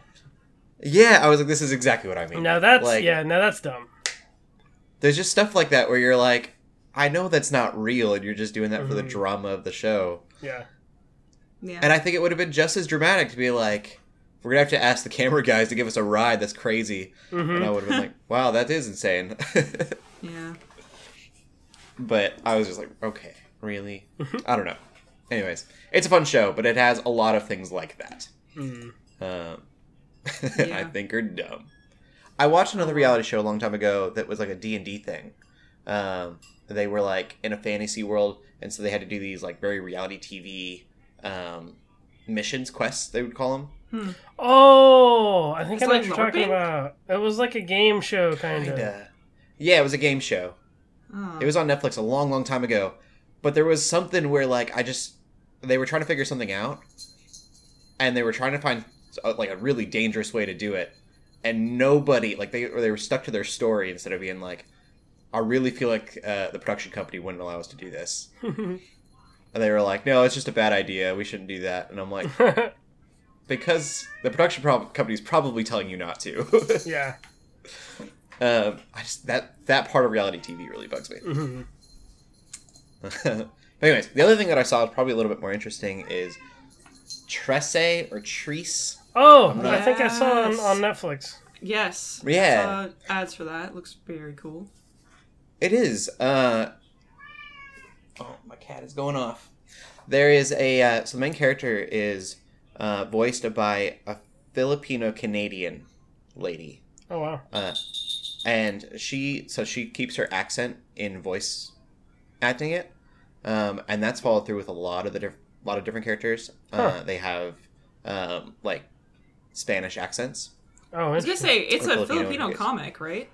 S3: yeah, I was like, this is exactly what I mean.
S4: Now that's
S3: Like,
S4: yeah. Now that's dumb.
S3: there's just stuff like that where you're like, I know that's not real, and you're just doing that for the
S4: Mhm.
S3: drama of the show.
S4: Yeah.
S5: yeah
S3: And I think it would have been just as dramatic to be like, we're gonna have to ask the camera guys to give us a ride. That's crazy.
S4: hmm
S3: And I would have been like, wow, that is insane.
S5: yeah
S3: but I was just like, okay, really? I don't know. Anyways, it's a fun show, but it has a lot of things like that.
S4: Mm.
S3: Um, I think are dumb. I watched another reality show a long time ago that was like a D&D thing. Um, they were like in a fantasy world, and so they had to do these like very reality TV um, missions, quests, they would call them.
S4: Oh, I think
S5: It's
S4: I know
S5: like
S4: what you're talking
S5: LARPing?
S4: about. It was like a game show, kind of.
S3: Yeah, it was a game show.
S5: oh.
S3: It was on Netflix a long, long time ago. But there was something where like I just they were trying to figure something out, and they were trying to find uh, like a really dangerous way to do it, and nobody like they or they were stuck to their story instead of being like, I really feel like uh, the production company wouldn't allow us to do this, and they were like, No, it's just a bad idea. We shouldn't do that. And I'm like, because the production prob- company is probably telling you not to.
S4: yeah.
S3: um, I just that that part of reality TV really bugs me.
S4: Mhm.
S3: but anyways, the other thing that I saw is probably a little bit more interesting is Tresse or Treese.
S4: Oh, I think I saw it on, on Netflix.
S5: yes
S3: Yeah.
S5: I saw ads for that looks very cool
S3: It is. Uh, oh, my cat is going off. There is a uh, so the main character is uh, voiced by a Filipino Canadian lady,
S4: Oh wow.
S3: uh, and she so she keeps her accent in voice acting it, um, and that's followed through with a lot of the diff- lot of different characters. Uh,
S4: Huh.
S3: They have um, like Spanish accents.
S4: Oh,
S5: I was gonna say it's
S3: Or
S5: a
S3: Filipino,
S5: Filipino comic, right?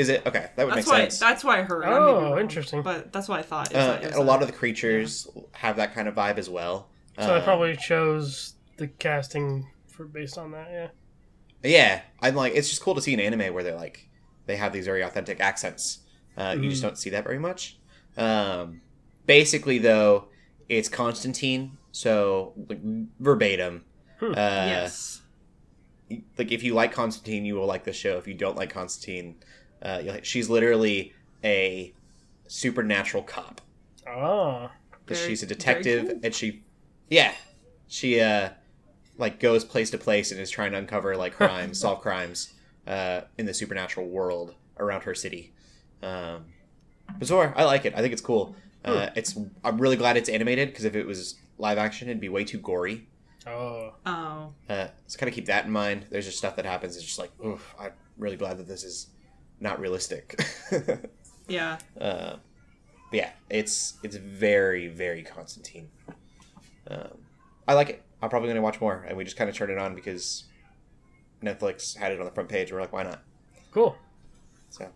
S3: Is it okay? That would
S5: That's
S3: make
S5: why.
S3: sense.
S5: That's why I heard. I may be
S4: Oh,
S5: wrong,
S4: interesting.
S5: But that's what I thought. is
S3: Uh,
S5: that it was
S3: a lot of the creatures have that kind of vibe as well.
S4: So they
S3: Uh,
S4: probably chose the casting for based on that. Yeah.
S3: yeah. I'm like, it's just cool to see an anime where they're like, they have these very authentic accents Uh, You just don't see that very much. Um, basically, though, it's Constantine, so like, verbatim. Uh,
S5: yes.
S3: Like if you like Constantine, you will like the show. If you don't like Constantine, uh, she's literally a supernatural cop.
S4: Oh.
S3: because she's a detective
S5: cool.
S3: and she yeah she uh like goes place to place and is trying to uncover like crimes solve crimes uh in the supernatural world around her city um bizarre i like it i think it's cool uh it's i'm really glad it's animated because if it was live action it'd be way too gory
S4: Oh.
S5: Oh.
S3: uh so kind of keep that in mind there's just stuff that happens it's just like oof i'm really glad that this is not realistic
S5: Yeah.
S3: Uh, yeah, it's it's very very Constantine. Um, I like it. I'm probably gonna watch more, and we just kind of turned it on because Netflix had it on the front page. We're like, why not?
S4: Cool.
S3: So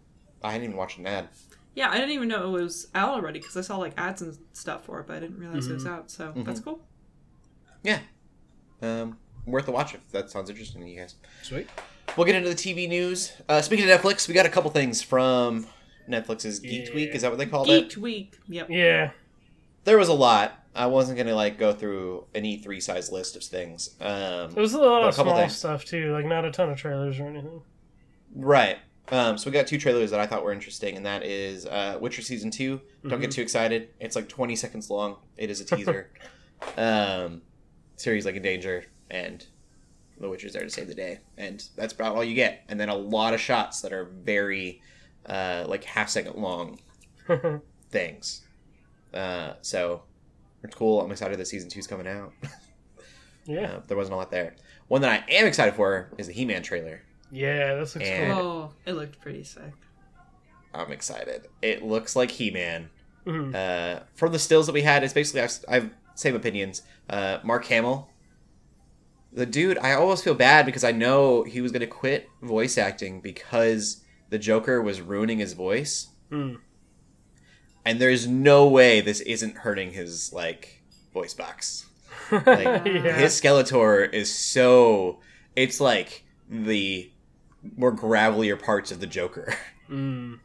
S3: I hadn't even watched an ad.
S5: Yeah, I didn't even know it was out already because I saw like ads and stuff for it, but I didn't realize it was out. So that's cool.
S3: Yeah, um, worth a watch if that sounds interesting to you guys.
S4: Sweet.
S3: We'll get into the TV news. Uh, speaking of Netflix, we got a couple things from Netflix's Geek
S4: Yeah.
S3: Week. Is that what they called it?
S5: Geek Week. Yep.
S4: Yeah.
S3: There was a lot. I wasn't gonna like go through an E3 size list of things. Um,
S4: It was a lot
S3: But a
S4: of small
S3: things.
S4: stuff too, like not a ton of trailers or anything.
S3: Right. Um, so we got two trailers that I thought were interesting, and that is uh, Witcher season 2 do Don't get too excited. It's like twenty seconds long. It is a teaser. um, series like in danger, and the Witcher's there to save the day, and that's about all you get. And then a lot of shots that are very uh, like half second long things. Uh, so it's cool. I'm excited that season two's coming out.
S4: yeah.
S3: Uh, there wasn't a lot there. One that I am excited for is the He-Man trailer.
S4: Yeah, this looks
S3: And-
S4: cool.
S5: Oh, it looked pretty sick.
S3: I'm excited. It looks like He-Man.
S4: Mhm.
S3: Uh, from the stills that we had, it's basically I've, I've same opinions. Uh, Mark Hamill, the dude. I almost feel bad because I know he was going to quit voice acting because the Joker was ruining his voice,
S4: Hmm.
S3: and there's no way this isn't hurting his like voice box. Like
S4: yeah.
S3: his Skeletor is so it's like the more gravelier parts of the Joker.
S4: Mm.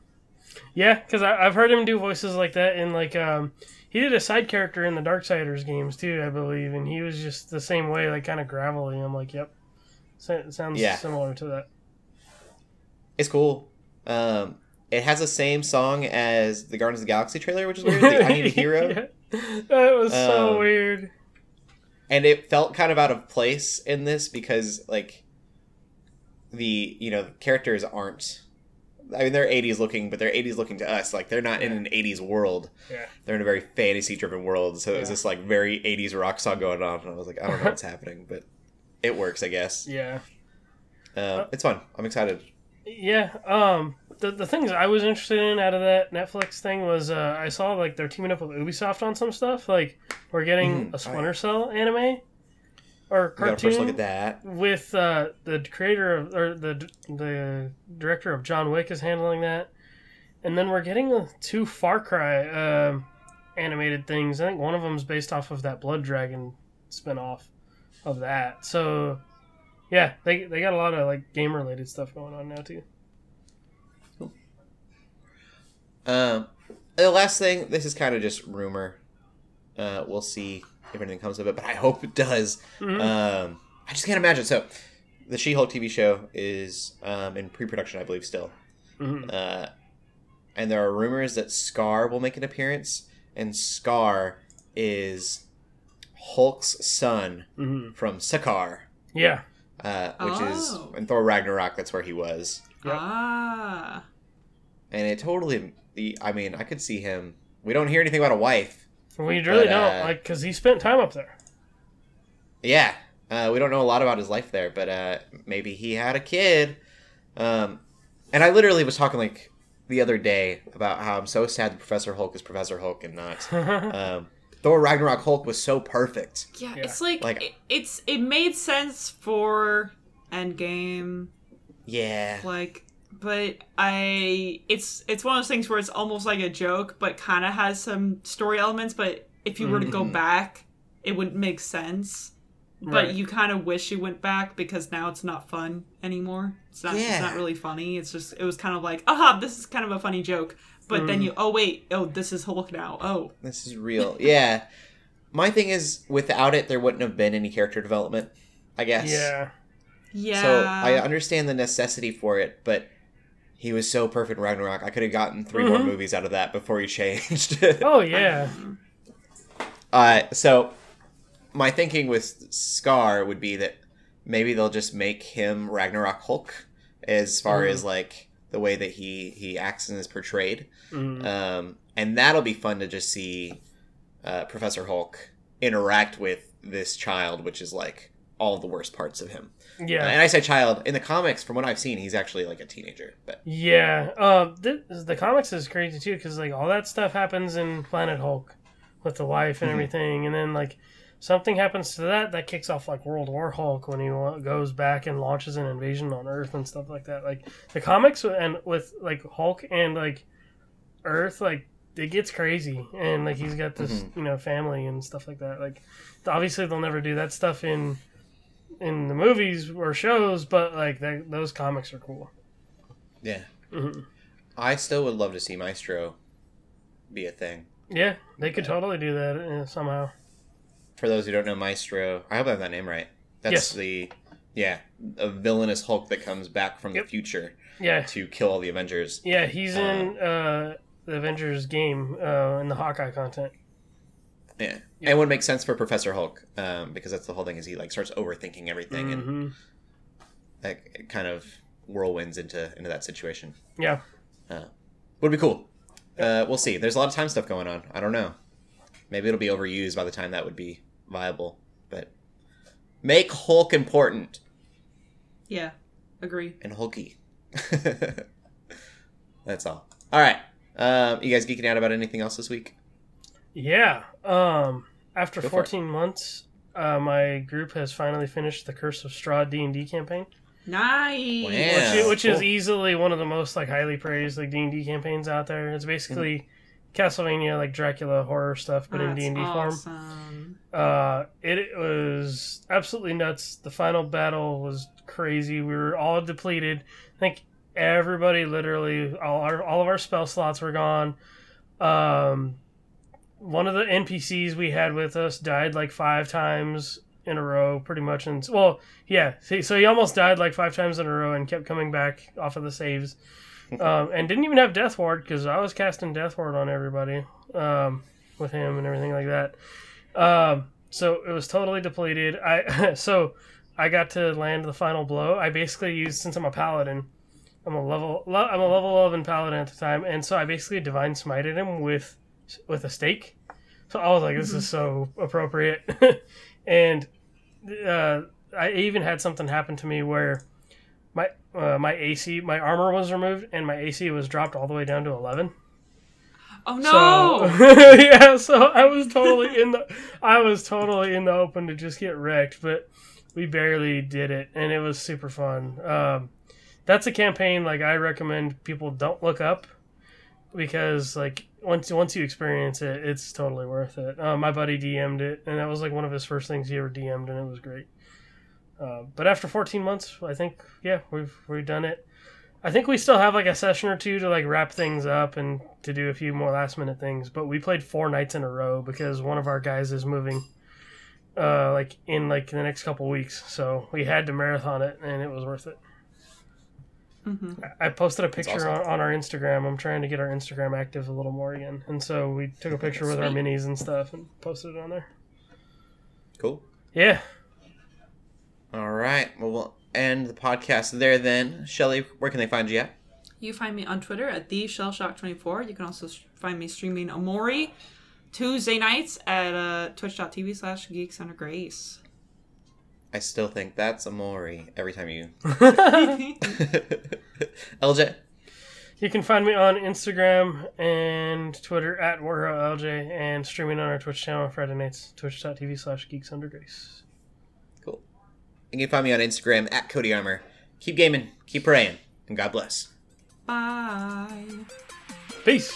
S4: Yeah, because I've heard him do voices like that in like um he did a side character in the Darksiders games too, I believe, and he was just the same way, like kind of gravelly. I'm like, yep, so, it sounds
S3: Yeah.
S4: similar to that.
S3: It's cool. Um, it has the same song as the Guardians of the Galaxy trailer, which is weird. I Need a Hero,
S4: Yeah. That was so
S3: Um,
S4: weird.
S3: and it felt kind of out of place in this because like the you know characters aren't. I mean, they're '80s looking, but they're '80s looking to us. Like they're not in an '80s world.
S4: Yeah.
S3: They're in a very fantasy-driven world. So it was this like very '80s rock song going on, and I was like, I don't know what's happening, but it works, I guess.
S4: Yeah.
S3: Uh, it's fun. I'm excited.
S4: Yeah. Um. The the things I was interested in out of that Netflix thing was uh, I saw like they're teaming up with Ubisoft on some stuff. Like we're getting
S3: Mhm.
S4: a
S3: Oh,
S4: Splinter
S3: yeah.
S4: Cell anime or cartoon.
S3: first look at that.
S4: with uh, the creator of or the the director of John Wick is handling that, and then we're getting uh, two Far Cry um animated things. I think one of them is based off of that Blood Dragon spinoff of that. So yeah, they they got a lot of like game related stuff going on now too.
S3: Um, the last thing, this is kind of just rumor. Uh, we'll see if anything comes of it, but I hope it does.
S4: Mhm.
S3: Um, I just can't imagine. So, the She-Hulk TV show is um, in pre-production, I believe, still,
S4: Mhm.
S3: uh, and there are rumors that Skaar will make an appearance, and Skaar is Hulk's son
S4: Mhm.
S3: from Sakaar,
S4: Yeah.
S3: uh, which
S5: Oh.
S3: is in Thor Ragnarok. That's where he was,
S4: Yep.
S5: Ah.
S3: and it totally. I mean, I could see him. We don't hear anything about a wife.
S4: We really
S3: But,
S4: don't
S3: uh,
S4: like because he spent time up there.
S3: Yeah, uh, we don't know a lot about his life there, but uh, maybe he had a kid. Um, and I literally was talking like the other day about how I'm so sad that Professor Hulk is Professor Hulk and not um, Thor Ragnarok Hulk was so perfect.
S5: Yeah,
S4: Yeah.
S5: it's like,
S3: Like-
S5: it, it's it made sense for Endgame,
S3: Yeah,
S5: like, but I it's it's one of those things where it's almost like a joke, but kind of has some story elements. But if you were to go
S3: Mhm.
S5: back, it wouldn't make sense. but
S4: Right.
S5: you kind of wish you went back because now it's not fun anymore. It's not. It's not really funny. It's just. It was kind of like, aha, this is kind of a funny joke. But
S4: Mm.
S5: then you, oh wait, oh this is Hulk now. Oh,
S3: This is real. Yeah. My thing is, without it, there wouldn't have been any character development. I guess.
S4: Yeah.
S5: yeah.
S3: So I understand the necessity for it, but he was so perfect in Ragnarok. I could have gotten 3 more
S4: Mhm.
S3: movies out of that before he changed.
S4: Oh yeah.
S3: uh, so my thinking with Skaar would be that maybe they'll just make him Ragnarok Hulk, as far
S4: Mhm.
S3: as like the way that he he acts and is portrayed.
S4: Mm.
S3: um, and that'll be fun to just see uh, Professor Hulk interact with this child, which is like all the worst parts of him.
S4: Yeah.
S3: and I say child in the comics. From what I've seen, he's actually like a teenager. But
S4: Yeah, um, th- the comics is crazy too because like all that stuff happens in Planet Hulk with the wife and
S3: Mhm.
S4: everything, and then like something happens to that that kicks off like World War Hulk when he goes back and launches an invasion on Earth and stuff like that. Like the comics and with like Hulk and like Earth, like it gets crazy, and like he's got this
S3: Mhm.
S4: you know family and stuff like that. Like obviously they'll never do that stuff in in the movies or shows, but like that, those comics are cool.
S3: yeah,
S4: hmm
S3: I still would love to see Maestro be a thing.
S4: Yeah, they could totally do that uh, somehow.
S3: For those who don't know Maestro, I hope I have that name right. That's
S4: Yes.
S3: the yeah, a villainous Hulk that comes back from
S4: Yep.
S3: the future
S4: Yeah,
S3: to kill all the Avengers.
S4: yeah, he's in uh, the Avengers game uh, in the Hawkeye content.
S3: Yeah, and it would make sense for Professor Hulk um, because that's the whole thing. Is he like starts overthinking everything and
S4: hmm
S3: that it kind of whirlwinds into into that situation.
S4: Yeah,
S3: Would be cool. Uh, we'll see. There's a lot of time stuff going on. I don't know. Maybe it'll be overused by the time that would be viable. But make Hulk important
S5: yeah, agree.
S3: and hulky. That's all. All right. Um, you guys geeking out about anything else this week?
S4: Yeah. Um, after
S3: Go for
S4: 14 months, uh, my group has finally finished the Curse of Strahd D and D campaign,
S5: Nice.
S3: Wow.
S4: which,
S3: Yeah,
S4: which is easily one of the most like highly praised like D and D campaigns out there. It's basically Castlevania like Dracula horror stuff, but in D and D form.
S5: awesome.
S4: Uh, it was absolutely nuts. The final battle was crazy. We were all depleted. I think everybody, literally, all our all of our spell slots were gone. Um, one of the NPCs we had with us died like five times in a row, pretty much. And well, yeah, see, so he almost died like five times in a row and kept coming back off of the saves. Um, and didn't even have Death Ward because I was casting Death Ward on everybody um, with him and everything like that. Um, so it was totally depleted. I so I got to land the final blow. I basically used since I'm a paladin, I'm a level I'm a level eleven paladin at the time, and so I basically divine smited him with with a stake. So I was like, this is so appropriate, and uh, I even had something happen to me where my uh, my AC my armor was removed and my AC was dropped all the way down to eleven.
S5: Oh no!
S4: So, yeah, so I was totally in the I was totally in the open to just get wrecked, but we barely did it and it was super fun. Um, that's a campaign like I recommend people don't look up because like once once you experience it, it's totally worth it. Uh, my buddy DM'd it and that was like one of his first things he ever DM'd and it was great. Uh, but after 14 months, I think yeah, we've we've done it. I think we still have like a session or two to like wrap things up and to do a few more last minute things. But we played four nights in a row because one of our guys is moving, uh, like in like the next couple weeks. So we had to marathon it, and it was worth it.
S5: Hmm
S4: I posted a picture
S3: awesome.
S4: on, on our Instagram. I'm trying to get our Instagram active a little more again, and so we took a picture with our minis and stuff and posted it on there.
S3: Cool.
S4: Yeah,
S3: All right. Well, we'll end the podcast there then. Shelly, where can they find you at?
S5: You find me on Twitter at the shellshock24. You can also find me streaming Amori Tuesday nights at uh, twitch.tv slash geeks under grace.
S3: I still think that's Amori every time you. LJ.
S4: You can find me on Instagram and Twitter at WarHellLJ and streaming on our Twitch channel on Friday nights, twitch.tv slash geeks under grace.
S3: Cool. You can find me on Instagram at Cody Armor. Keep gaming, keep praying, and God bless.
S5: Bye.
S4: Peace.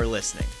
S3: for listening.